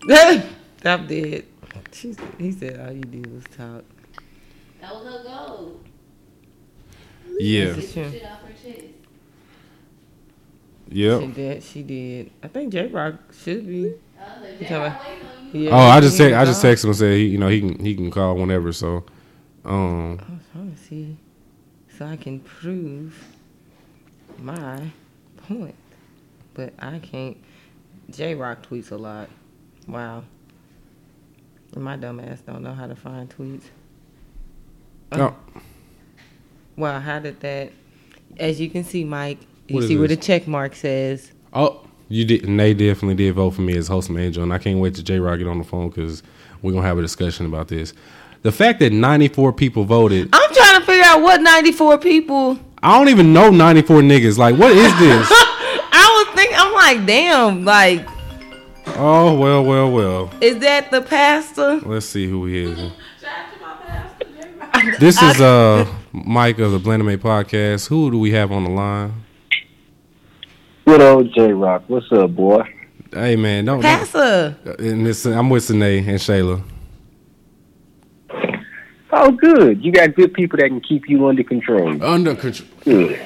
I'm dead. She, he said all you did was talk. That was her goal. Yeah. This is true. Shit off her chest. She did. She did. I think J Rock should be. I was like, You Jay, talking I'm about- waiting on you. Yeah, Oh, I just text, I just texted him and said he, you know he can he can call whenever. So, um, I was trying to see so I can prove my point, but I can't. J Rock tweets a lot. Wow. My dumb ass don't know how to find tweets. oh, Wow, how did that? As you can see, Mike, you What see where the check mark says. oh, you did. And they definitely did vote for me as wholesome angel, and I can't wait to J Rock get on the phone because we're gonna have a discussion about this. The fact that 94 people voted, I'm trying to figure out what 94 people. I don't even know 94 niggas. Like, what is this? I was thinking, I'm like, damn, like, oh well, well, well. is that the pastor? Let's see who he is. This is uh Mike of the Blend Made podcast. Who do we have on the line? Good old J Rock. What's up, boy? Hey man, don't. Pastor. And this, I'm with Sine and Shayla. Oh, good. You got good people that can keep you under control. Under control. Good.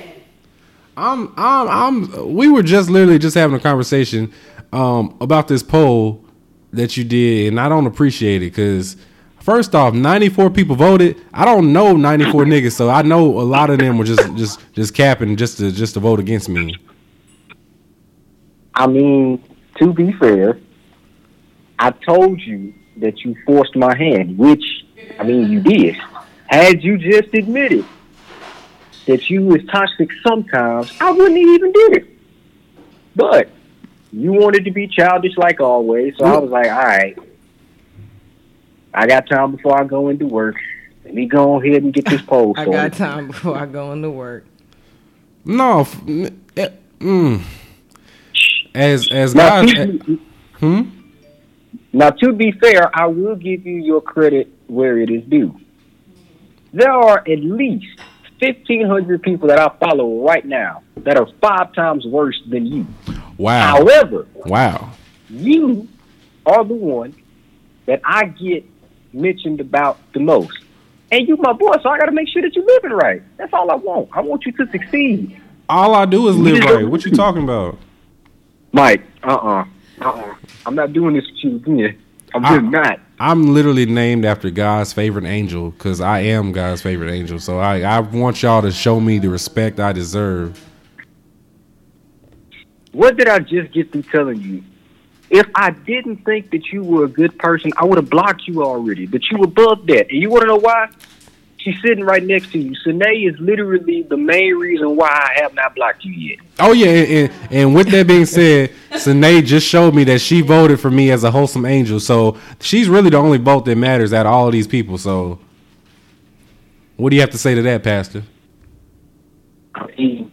I'm, I'm, I'm. We were just literally just having a conversation um, about this poll that you did, and I don't appreciate it because first off, 94 people voted. I don't know 94 niggas, so I know a lot of them were just, just, just capping just to, just to vote against me. I mean, to be fair, I told you that you forced my hand, which, I mean, you did. Had you just admitted that you was toxic sometimes, I wouldn't have even did it. But you wanted to be childish like always, so I was like, all right. I got time before I go into work. Let me go ahead and get this poll I got time before I go into work. No, f- n- eh, mm. as as Now, guys, to, hmm. Now, to be fair, I will give you your credit where it is due. There are at least 1,500 people that I follow right now that are five times worse than you. Wow, However, wow. you are the one that I get mentioned about the most. And you my boy, so I got to make sure that you're living right. That's all I want. I want you to succeed. All I do is live right. What you talking about? Mike, uh-uh. Uh-uh. I'm not doing this with you again. I'm I- just not. I'm literally named after God's favorite angel because I am God's favorite angel. So I, I want y'all to show me the respect I deserve. What did I just get through telling you? If I didn't think that you were a good person, I would have blocked you already. But you were above that. And you want to know why? She's sitting right next to you. Sine is literally the main reason why I have not blocked you yet. Oh yeah, and, and, and with that being said, Sine just showed me that she voted for me as a wholesome angel. So she's really the only vote that matters out of all of these people. So what do you have to say to that, Pastor? I mean,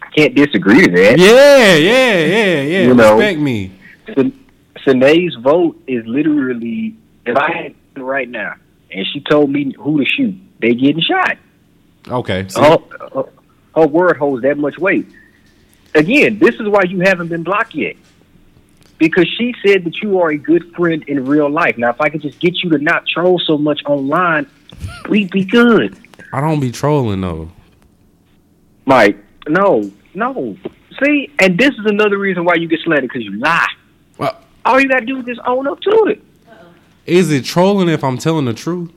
I can't disagree to that. Yeah, yeah, yeah, yeah. You know. Respect me. Sin- Sinead's vote is literally, if I had right now, and she told me who to shoot, they getting shot. Okay. see? Her, her- her word holds that much weight. Again, this is why you haven't been blocked yet. Because she said that you are a good friend in real life. Now, if I could just get you to not troll so much online, we'd be good. I don't be trolling though. Mike, no, no. See, and this is another reason why you get slandered because you lie. Well, All you got to do is just own up to it. Is it trolling if I'm telling the truth?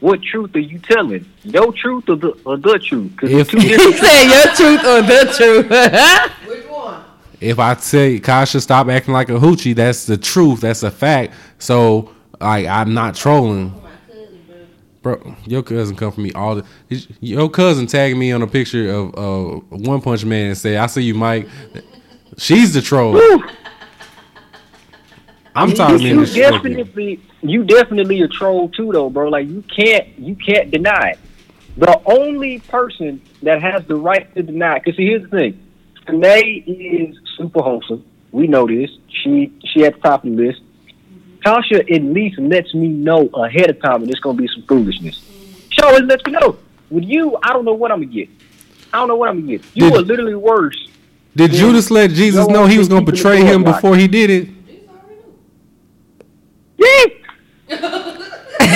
What truth are you telling? Your truth or the, or the truth? 'Cause If- it's He said your truth or the truth. Which one? If I say Kasha stop acting like a hoochie, that's the truth. That's a fact. So like I'm not trolling. Bro. Bro, your cousin come for me all the. his- Your cousin tagged me on a picture of uh, One Punch Man and said, "I see you, Mike." She's the troll. I'm talking you, you definitely you definitely a troll too though, bro. Like you can't you can't deny it. The only person that has the right to deny because see here's the thing. Tanae is super wholesome. We know this. She she at the top of the list. Tasha at least lets me know ahead of time that it's gonna be some foolishness. She always lets me know. With you, I don't know what I'm gonna get. I don't know what I'm gonna get. You Did- are literally worse. Did Judas let Jesus No know he was going to betray him before he did it? These already know. Yeah.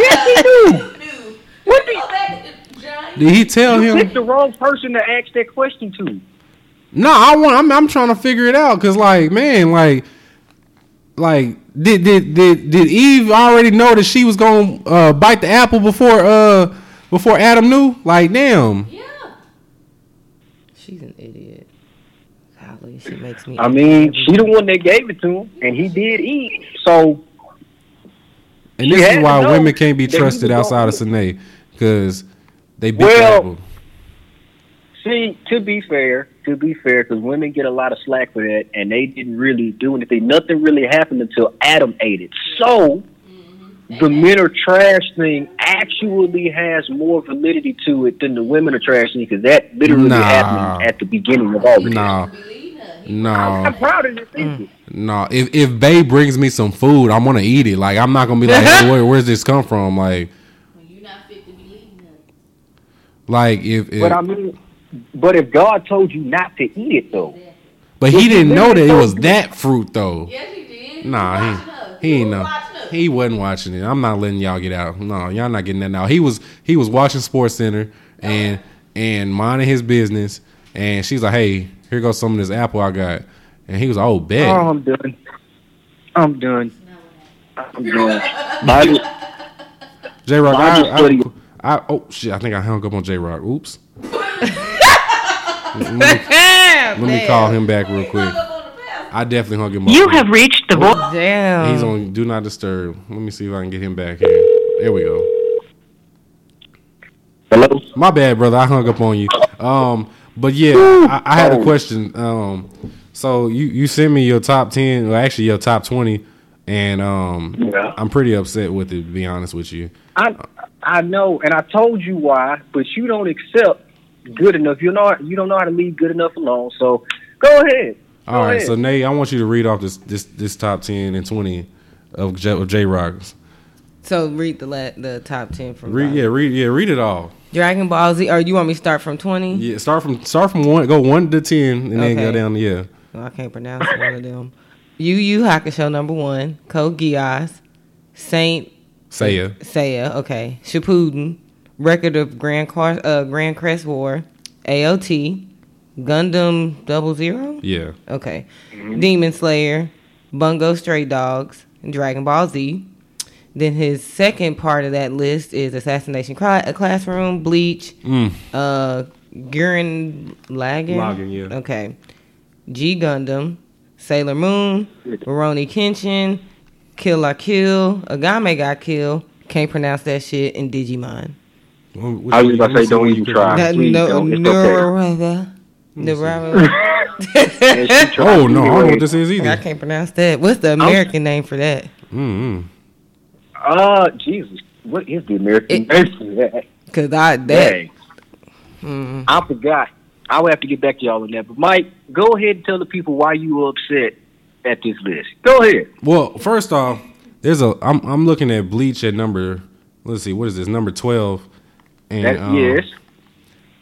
yes, he do. Dude. What do you, Go back to John. Did he tell you him? picked the wrong person to ask that question to. No, I want. I'm, I'm trying to figure it out because, like, man, like, like, did did did did Eve already know that she was gonna uh, bite the apple before uh before Adam knew? Like, damn. Yeah. She's an idiot. Golly, she makes me. I mean, she the one that gave it to him, and he did eat. So And this is why women can't be trusted outside of gonna- Sine because they be Well- the apple. See, to be fair, to be fair, because women get a lot of slack for that, and they didn't really do anything. Nothing really happened until Adam ate it. So, mm-hmm. the men are trash thing actually has more validity to it than the women are trash thing, because that literally Nah. happened at the beginning of all of this. No, I'm, I'm proud of this. thinking. no. If if Bay brings me some food, I'm gonna eat it. Like, I'm not gonna be like, hey, where, where's this come from? Like, You're not fit to be leading her. like if, if But I mean, but if God told you not to eat it, though, but he didn't know that it was that fruit though. Yes, you did. Nah, You he he You ain't know. He wasn't watching it. I'm not letting y'all get out. No, y'all not getting that now. He was he was watching Sports Center and and minding his business. And she's like, "Hey, here goes some of this apple I got." And he was, like, "Oh, bet." oh, I'm done. I'm done. I'm done. My- J Rock, Bible I. I, I, oh shit, I think I hung up on J Rock. Oops. let me, let me call him back real quick. I definitely hung him up. You have reached the voice. Damn. He's on Do Not Disturb. Let me see if I can get him back here. There we go. Hello. My bad, brother. I hung up on you. Um, but yeah, I, I had a question. Um, so you you sent me your top ten, well, actually your top twenty, and um, Yeah. I'm pretty upset with it. To be honest with you, I I know, and I told you why, but you don't accept good enough. You know you don't know how to leave good enough alone. So go ahead. Go all right. ahead. So Nate, I want you to read off this this this top ten and twenty of J, of J Rocks. So read the la- the top ten from Read yeah, read yeah, read it all. Dragon Ball Z. Or you want me to start from twenty? Yeah, start from start from one, go one to ten, and then go Okay. down. Yeah, Well, I can't pronounce one of them. Yu Yu Hakusho number one. Code Geass. Saint Saya. Seiya. Okay. Shippuden. Record of Grand Car- uh, Grancrest War. AOT. Gundam Double Zero. Yeah. Okay. Demon Slayer, Bungo Stray Dogs, Dragon Ball Z. Then his second part of that list is Assassination Cla- uh, Classroom, Bleach, Mm. uh, Gurren Lagann. Lagann, yeah. Okay. G Gundam, Sailor Moon, Rurouni Kenshin, Kill La Kill, Agame got killed. Can't pronounce that shit. And Digimon. What- I was about to say, don't even try. That- please no, don't. It's Nora- Nora- And she tried Oh no, I don't know what this is either. I can't pronounce that. What's the American name for that? Mm-hmm. Uh, Jesus, what is the American It- name for that? Cause I that Dang, mm, I forgot. I will have to get back to y'all on that. But Mike, go ahead and tell the people why you were upset at this list. Go ahead. Well, first off, there's a I'm I'm looking at Bleach at number let's see, what is this, number twelve. And That, um, yes.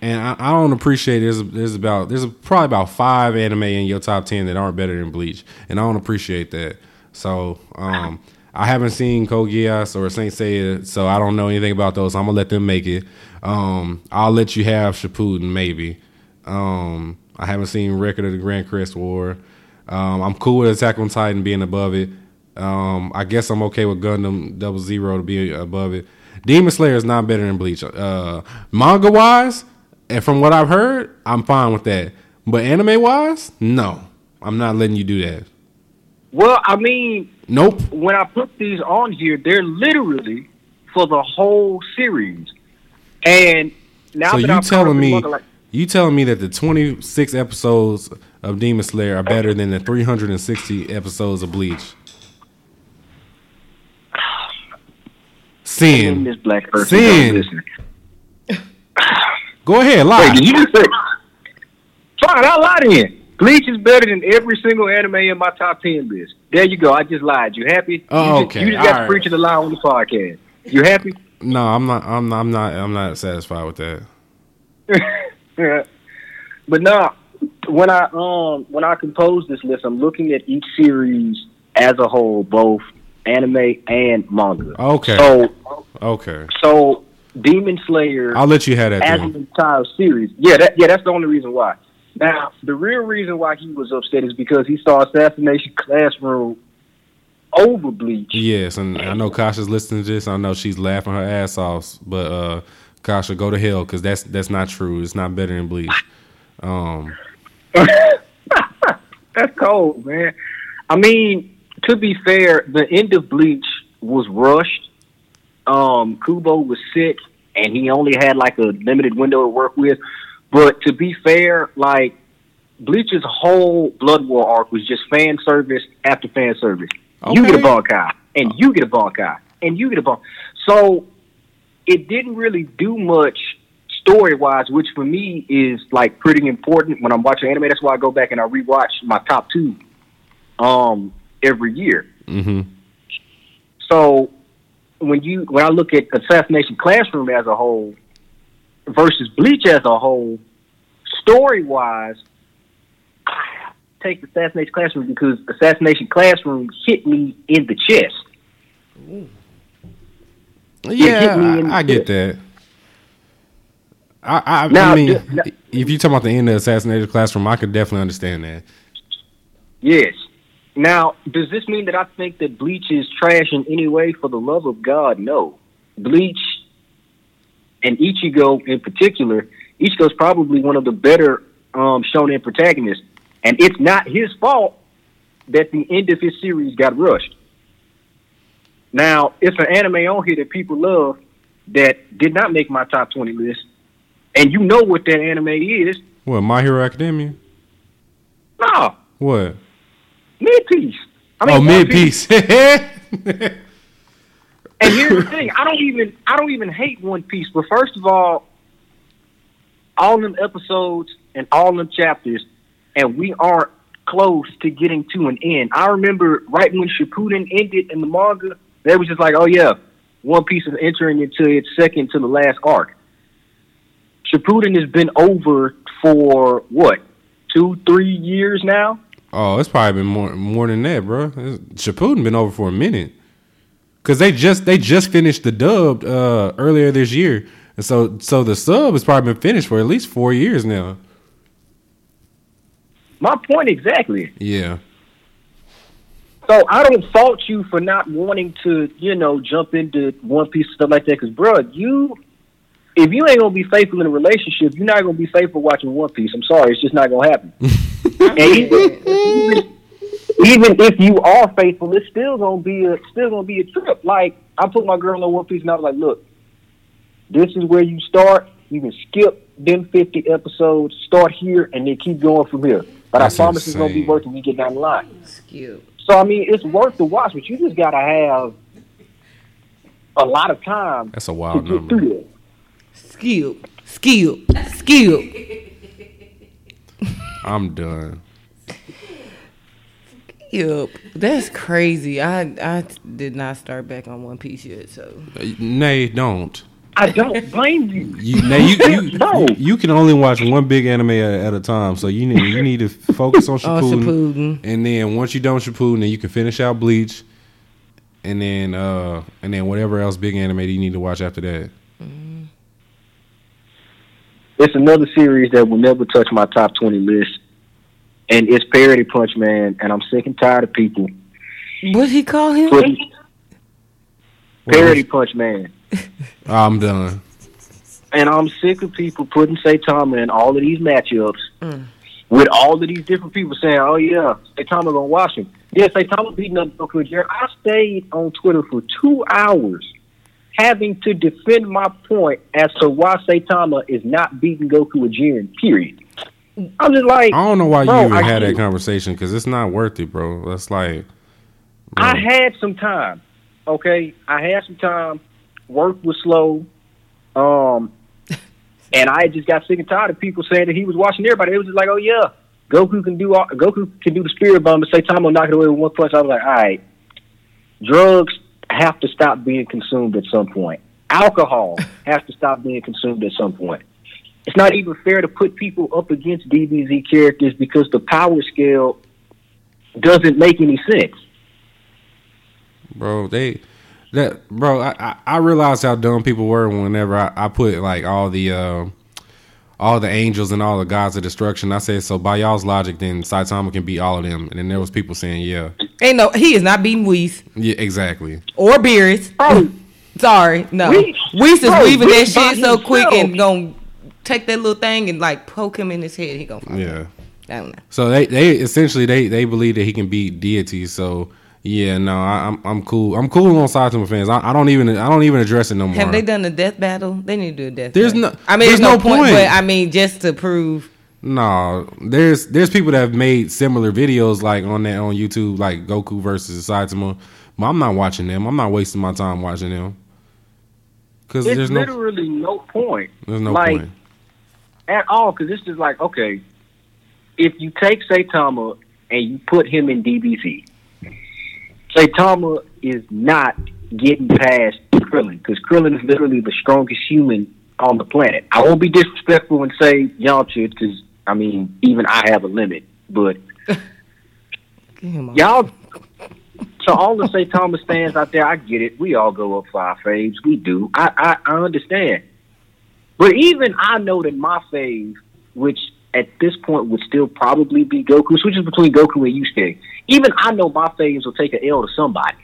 and I, I don't appreciate there's there's about there's probably about five anime in your top ten that aren't better than Bleach. And I don't appreciate that. So um I haven't seen Code Geass or Saint Seiya, so I don't know anything about those. I'm gonna let them make it. Um, I'll let you have Shippuden maybe. Um, I haven't seen Record of the Grancrest War. Um, I'm cool with Attack on Titan being above it. Um, I guess I'm okay with Gundam Double Zero to be above it. Demon Slayer is not better than Bleach. Uh, manga wise, and from what I've heard, I'm fine with that. But anime wise, no, I'm not letting you do that. Well, I mean, Nope. when I put these on here, they're literally for the whole series. And now so that you up telling me like, you telling me that the 26 episodes of Demon Slayer are better than the 360 episodes of Bleach? Sin. this black Sin. Go ahead, lie. Wait, you just say? Fine, I'll lie then. Bleach is better than every single anime in my top ten list. There you go. I just lied. You happy? Oh, you just, okay. You just got All to right. preach the lie on the podcast. You happy? No, I'm not. I'm not. I'm not. I'm not satisfied with that. but no, when I um when I compose this list, I'm looking at each series as a whole, both anime and manga. Okay. So Okay. so Demon Slayer I'll let you have that. as Then. an entire series. Yeah, that, yeah, that's the only reason why. Now, the real reason why he was upset is because he saw Assassination Classroom over Bleach. Yes, and I know Kasha's listening to this. I know she's laughing her ass off, but uh, Kasha, go to hell because that's that's not true. It's not better than Bleach. Um, That's cold, man. I mean, to be fair, the end of Bleach was rushed. Um, Kubo was sick, and he only had like a limited window to work with. But to be fair, like Bleach's whole Blood War arc was just fan service after fan service. You get a Okay. Bankai, and you get a Bankai, and you get a Bankai. So it didn't really do much story wise, which for me is like pretty important when I'm watching anime. That's why I go back and I rewatch my top two um every year. hmm So when you when I look at Assassination Classroom as a whole versus Bleach as a whole, story wise, I take Assassination Classroom because Assassination Classroom hit me in the chest. Yeah, hit me in the I, I get chest. that. I, I, Now, I mean, th- now- if you talk about the end of Assassination Classroom, I could definitely understand that. Yes. Now, does this mean that I think that Bleach is trash in any way? For the love of God, no. Bleach and Ichigo in particular, Ichigo's probably one of the better um, shonen protagonists, and it's not his fault that the end of his series got rushed. Now, it's an anime on here that people love that did not make my top twenty list, and you know what that anime is. What My Hero Academia? No, What? mid piece. I oh, One mid piece. And here's the thing: I don't even I don't even hate One Piece. But first of all, all them episodes and all them chapters, and we aren't close to getting to an end. I remember right when Shippuden ended in the manga, they was just like, "Oh yeah, One Piece is entering into its second to the last arc." Shippuden has been over for what two, three years now. oh, it's probably been more more than that, bro. Shippuden been over for a minute. Cause they just they just finished the dub uh, earlier this year, and so so the sub has probably been finished for at least four years now. My point exactly. Yeah. So I don't fault you for not wanting to, you know, jump into One Piece and stuff like that. Because, bro, you, if you ain't gonna be faithful in a relationship, you're not gonna be faithful watching One Piece. I'm sorry, it's just not gonna happen. and even, even, even if you are faithful, it's still gonna be a still gonna be a trip. Like I put my girl on One Piece, and I was like, look, this is where you start. You can skip them 50 episodes, start here, and then keep going from here. But That's I promise it's gonna be insane. worth it when you get down the line. Skip. So I mean, it's worth the watch, but you just gotta have a lot of time That's a to wild get number. through skill, Skip. Skip. Skip. I'm done. Skip. That's crazy. I I did not start back on One Piece yet, so Uh, Nay, don't. I don't blame you. You, now you, you, No. you can only watch one big anime at, at a time, so you need you need to focus on Oh, Shippuden, Shippuden. and then once you're done with Shippuden, then you can finish out Bleach, and then uh and then whatever else big anime you need to watch after that. It's another series that will never touch my top twenty list. And it's Parody Punch Man, and I'm sick and tired of people What he call him? putting Parody Punch Man. I'm done. And I'm sick of people putting Saitama in all of these matchups Mm. with all of these different people saying, "Oh yeah, Saitama gonna wash him." Yeah, Saitama beating up Goku and Jiren. I stayed on Twitter for two hours having to defend my point as to why Saitama is not beating Goku and Jiren. Period. I'm just like, I don't know why Bro, you even I had that can't- conversation because it's not worth it, bro. That's like, bro. I had some time. Okay, I had some time. Work was slow. Um, and I just got sick and tired of people saying that he was watching everybody. It was just like, oh yeah, Goku can do all, Goku can do the spirit bomb and Saitama will knock it away with one punch. I was like, all right, drugs have to stop being consumed at some point. Alcohol has to stop being consumed at some point. It's not even fair to put people up against DBZ characters because the power scale doesn't make any sense. bro. They that bro. I, I I realized how dumb people were whenever I, I put like all the uh, all the angels and all the gods of destruction. I said so by y'all's logic, then Saitama can beat all of them. And then there was people saying, yeah, Ain't no, he is not beating Whis yeah, exactly. or Beerus. Bro, Sorry, no. Whis- Whis is bro, weaving that Whis by shit so quick and gonna take that little thing and like poke him in his head. He gonna fall. Yeah. I don't know. So they they essentially they they believe that he can beat deities. So yeah, no, I, I'm I'm cool. I'm cool on Saitama fans. I, I don't even I don't even address it no more. Have they done a death battle? They need to do a death. There's battle. no- I mean, there's, there's no, no point, point. but I mean, just to prove. No, there's there's people that have made similar videos like on that on YouTube, like Goku versus Saitama. But I'm not watching them. I'm not wasting my time watching them. Cause it's there's no literally no point. there's no like, point. At all because it's just like okay, if you take Saitama and you put him in DBZ, Saitama is not getting past Krillin because Krillin is literally the strongest human on the planet. I won't be disrespectful and say Yamcha because I mean even I have a limit, but Get him off. y'all. So all the Saitama stands out there, I get it. We all go up for our faves. We do. I, I I understand. But even I know that my fave, which at this point would still probably be Goku, switches between Goku and Yusuke. Even I know my faves will take an L to somebody.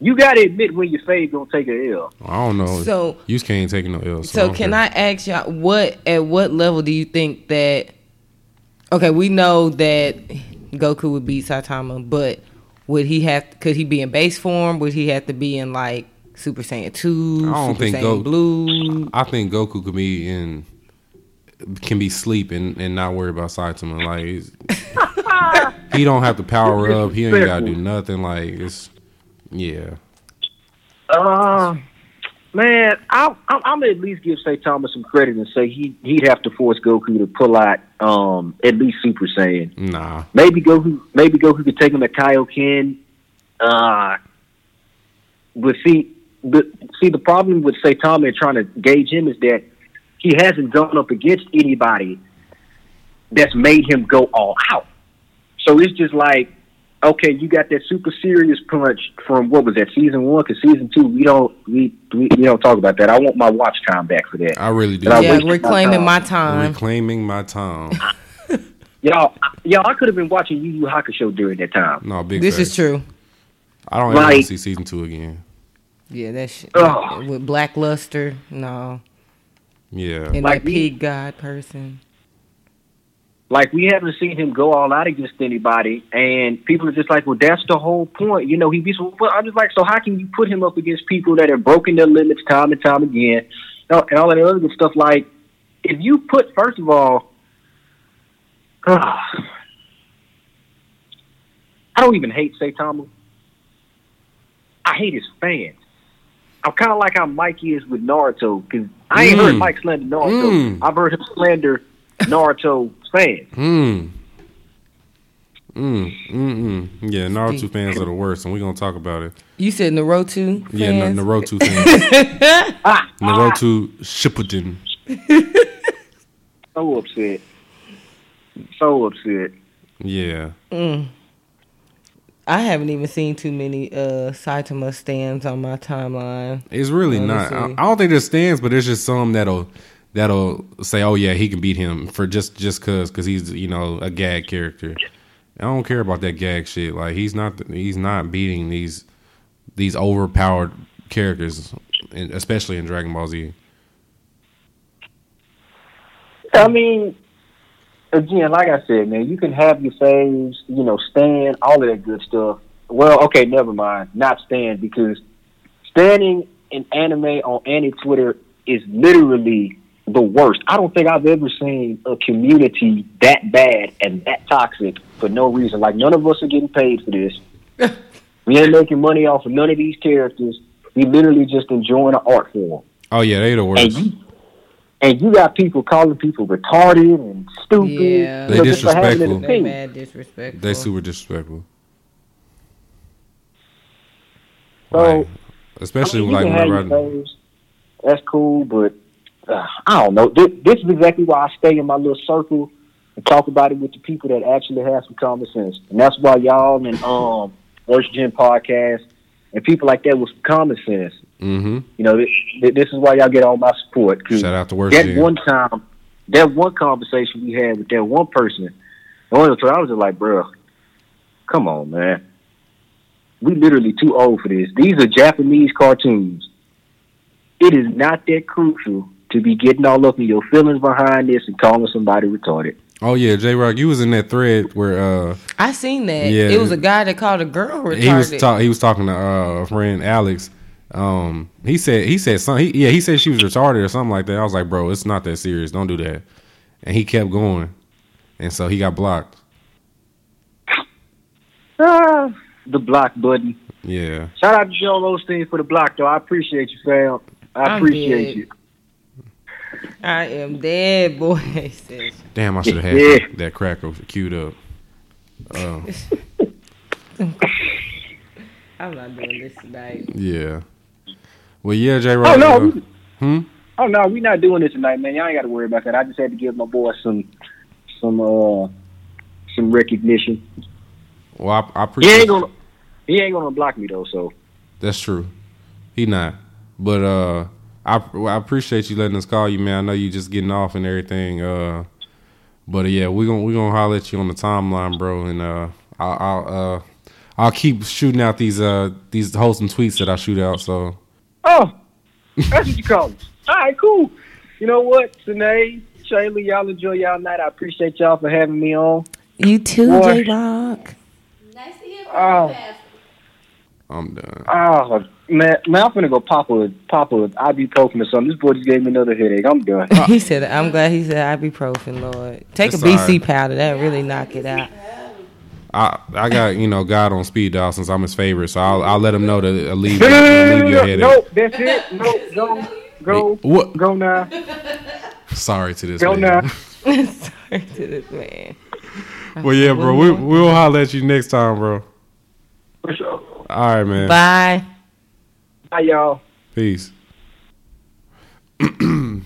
You gotta admit when your fave gonna take an L. I don't know. So- you can't take no L. So can I ask y'all what at what level do you think that? Okay, we know that Goku would beat Saitama, but would he have? Could he be in base form? Would he have to be in like Super Saiyan two? I don't Super think Saiyan Go- Blue. I think Goku could be in can be sleeping and not worry about Saitama. Like he's- he don't have to power up. He ain't gotta do nothing. Like it's yeah. Uh, man, I, I, I'm gonna at least give Saitama some credit and say he he'd have to force Goku to pull out um at least Super Saiyan. Nah. Maybe Goku, maybe Goku could take him to Kaioken. Uh, but see, the see the problem with Saitama and trying to gauge him is that he hasn't gone up against anybody that's made him go all out. So it's just like, okay, you got that super serious punch from what was that season one? Because season two, we don't we, we we don't talk about that. I want my watch time back for that. I really do. Yeah, wasted my reclaiming time. my time. Reclaiming my time. Y'all, y'all, I could have been watching Yu Yu Hakusho during that time. No, big. This facts. is true. I don't ever want to see season two again. Yeah, that shit Ugh. with Black Luster. No, Yeah. and Like that pig god person. Like we haven't seen him go all out against anybody, and people are just like, "Well, that's the whole point." You know, he beats. But I'm just like, so how can you put him up against people that have broken their limits time and time again, uh, and all- that other good stuff? Like, if you put, first of all, I don't even hate Saitama. I hate his fans. I'm kind of like how Mikey is with Naruto because I ain't heard Mm. Mike slander Naruto. Mm. I've heard him slander Naruto fans. Mm. Mm, mm, mm. Yeah, Naruto fans are the worst, and we're gonna talk about it. You said Naruto. Yeah, fans? N- Naruto fans. Naruto Shippuden. So upset. So upset. Yeah. Mm. I haven't even seen too many uh Saitama stands on my timeline. It's really not. I, I don't think there's stands, but there's just some that'll that'll say, "Oh yeah, he can beat him for just just cause cause he's you know a gag character." I don't care about that gag shit. Like he's not he's not beating these these overpowered characters, especially in Dragon Ball Z. I mean, again, like I said, man, you can have your faves, you know, stand, all of that good stuff. Well, okay, never mind, not stand because standing in anime on any Twitter is literally the worst. I don't think I've ever seen a community that bad and that toxic for no reason. Like none of us are getting paid for this. we ain't making money off of none of these characters. We literally just enjoying an art form. Oh yeah, they the And worst. you, and you got people calling people retarded and stupid. Yeah. They you know, just for having disrespectful. an They mad disrespectful. They super disrespectful. So, Like, especially I mean, you like can have whenever I. That's cool, but uh, I don't know. This, this is exactly why I stay in my little circle and talk about it with the people that actually have some common sense. And that's why y'all and um Worst Gen podcast and people like that with some common sense. Mm-hmm. You know, this, this is why y'all get all my support. Shout out to Worst that Gen. one time, that one conversation we had with that one person, the one I was just like, bro, come on, man. We literally too old for this. These are Japanese cartoons. It is not that crucial to be getting all up in your feelings behind this and calling somebody retarded. Oh yeah, J Rock, you was in that thread where uh I seen that. Yeah. It was a guy that called a girl retarded. he was talk, he was talking to uh, a friend Alex. Um, he said he said something. He, yeah, he said she was retarded or something like that. I was like, bro, it's not that serious. Don't do that. And he kept going, and so he got blocked. Ah, the block button. Yeah, Shout out to Joel Osteen for the block, though. I appreciate you, fam. I I'm appreciate dead. you. I am dead, boy. Damn, I should have had Yeah. that, that cracker queued up. Uh, I'm not doing this tonight. yeah. Well, yeah, J Rock. Oh, no. uh, we- hmm? Oh no, we're not doing this tonight, man. Y'all ain't got to worry about that. I just had to give my boy some, some, uh, some recognition. Well, I, I He ain't gonna, he ain't gonna block me though. So That's true. He not. But uh I I appreciate you letting us call you, man. I know you just getting off and everything. Uh but uh, yeah, we gonna we to holler at you on the timeline, bro, and uh I'll, I'll uh I'll keep shooting out these uh these wholesome tweets that I shoot out, so oh, that's what you call it. All right, cool. You know what, Sine, Shayla, y'all enjoy y'all night. I appreciate y'all for having me on. You too, Boy. J Rock. Nice to hear from Oh. you, Pastor. I'm done. Oh man, man, I'm finna go pop a pop a ibuprofen or something. This boy just gave me another headache. I'm done. he said, "I'm glad he said ibuprofen, Lord. Take It's a BC alright. powder. That really knock it out." I I got, you know, God on speed dial since I'm his favorite, so I'll I'll let him know to uh, leave, leave your no, headache. no, that's it. No, go, go, What? go now. Sorry to this Go man. now. Sorry to this man. Well, yeah, bro. We we'll holler at you next time, bro. For sure. All right, man. Bye. Bye, y'all. Peace. and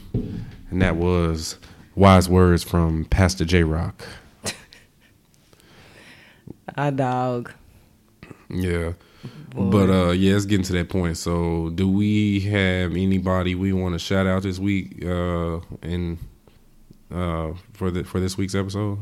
that was wise words from Pastor J Rock. A dog. Yeah. But uh yeah, it's getting to that point. So do we have anybody we want to shout out this week uh in uh for the for this week's episode?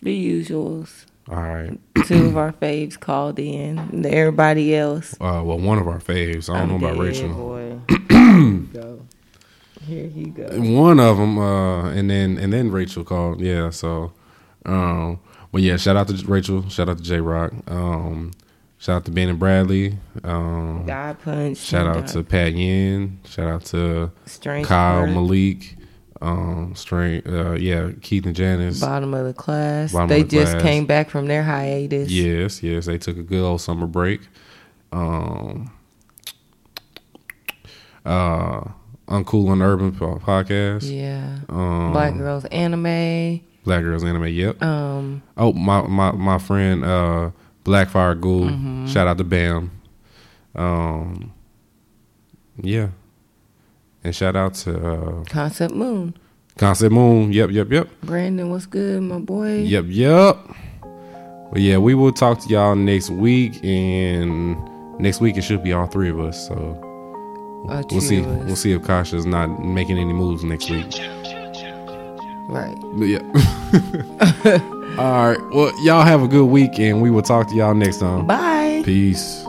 The usuals. All right. Two of our faves called in. Everybody else. Uh well one of our faves. I don't I'm know about dead, Rachel. Boy. Here. Here he goes. One of them uh and then and then Rachel called. Yeah, so um but yeah, shout out to Rachel, shout out to J Rock. Um shout out to Ben and Bradley. Um God punch. Shout out to Pat Yin. Shout out to Strange Kyle Bird. Malik. Um, Strange. Uh, yeah, Keith and Janice. Bottom of the class. Bottom they the just class. came back from their hiatus. Yes, yes, they took a good old summer break. Um, uh, Uncool and Urban podcast. Yeah. Um, Black girls anime. Black Girls Anime. Yep. Um. Oh, my my my friend uh, Blackfire Ghoul. Mm-hmm. Shout out to Bam. Um, yeah, and shout out to uh, Concept Moon. Concept Moon. Yep, yep, yep. Brandon, what's good, my boy? Yep, yep. But yeah, we will talk to y'all next week, and next week it should be all three of us. So Uh, we'll see. We'll see if Kasha's not making any moves next week. Right. Yeah. All right. Well, y'all have a good week, and we will talk to y'all next time. Bye. Peace.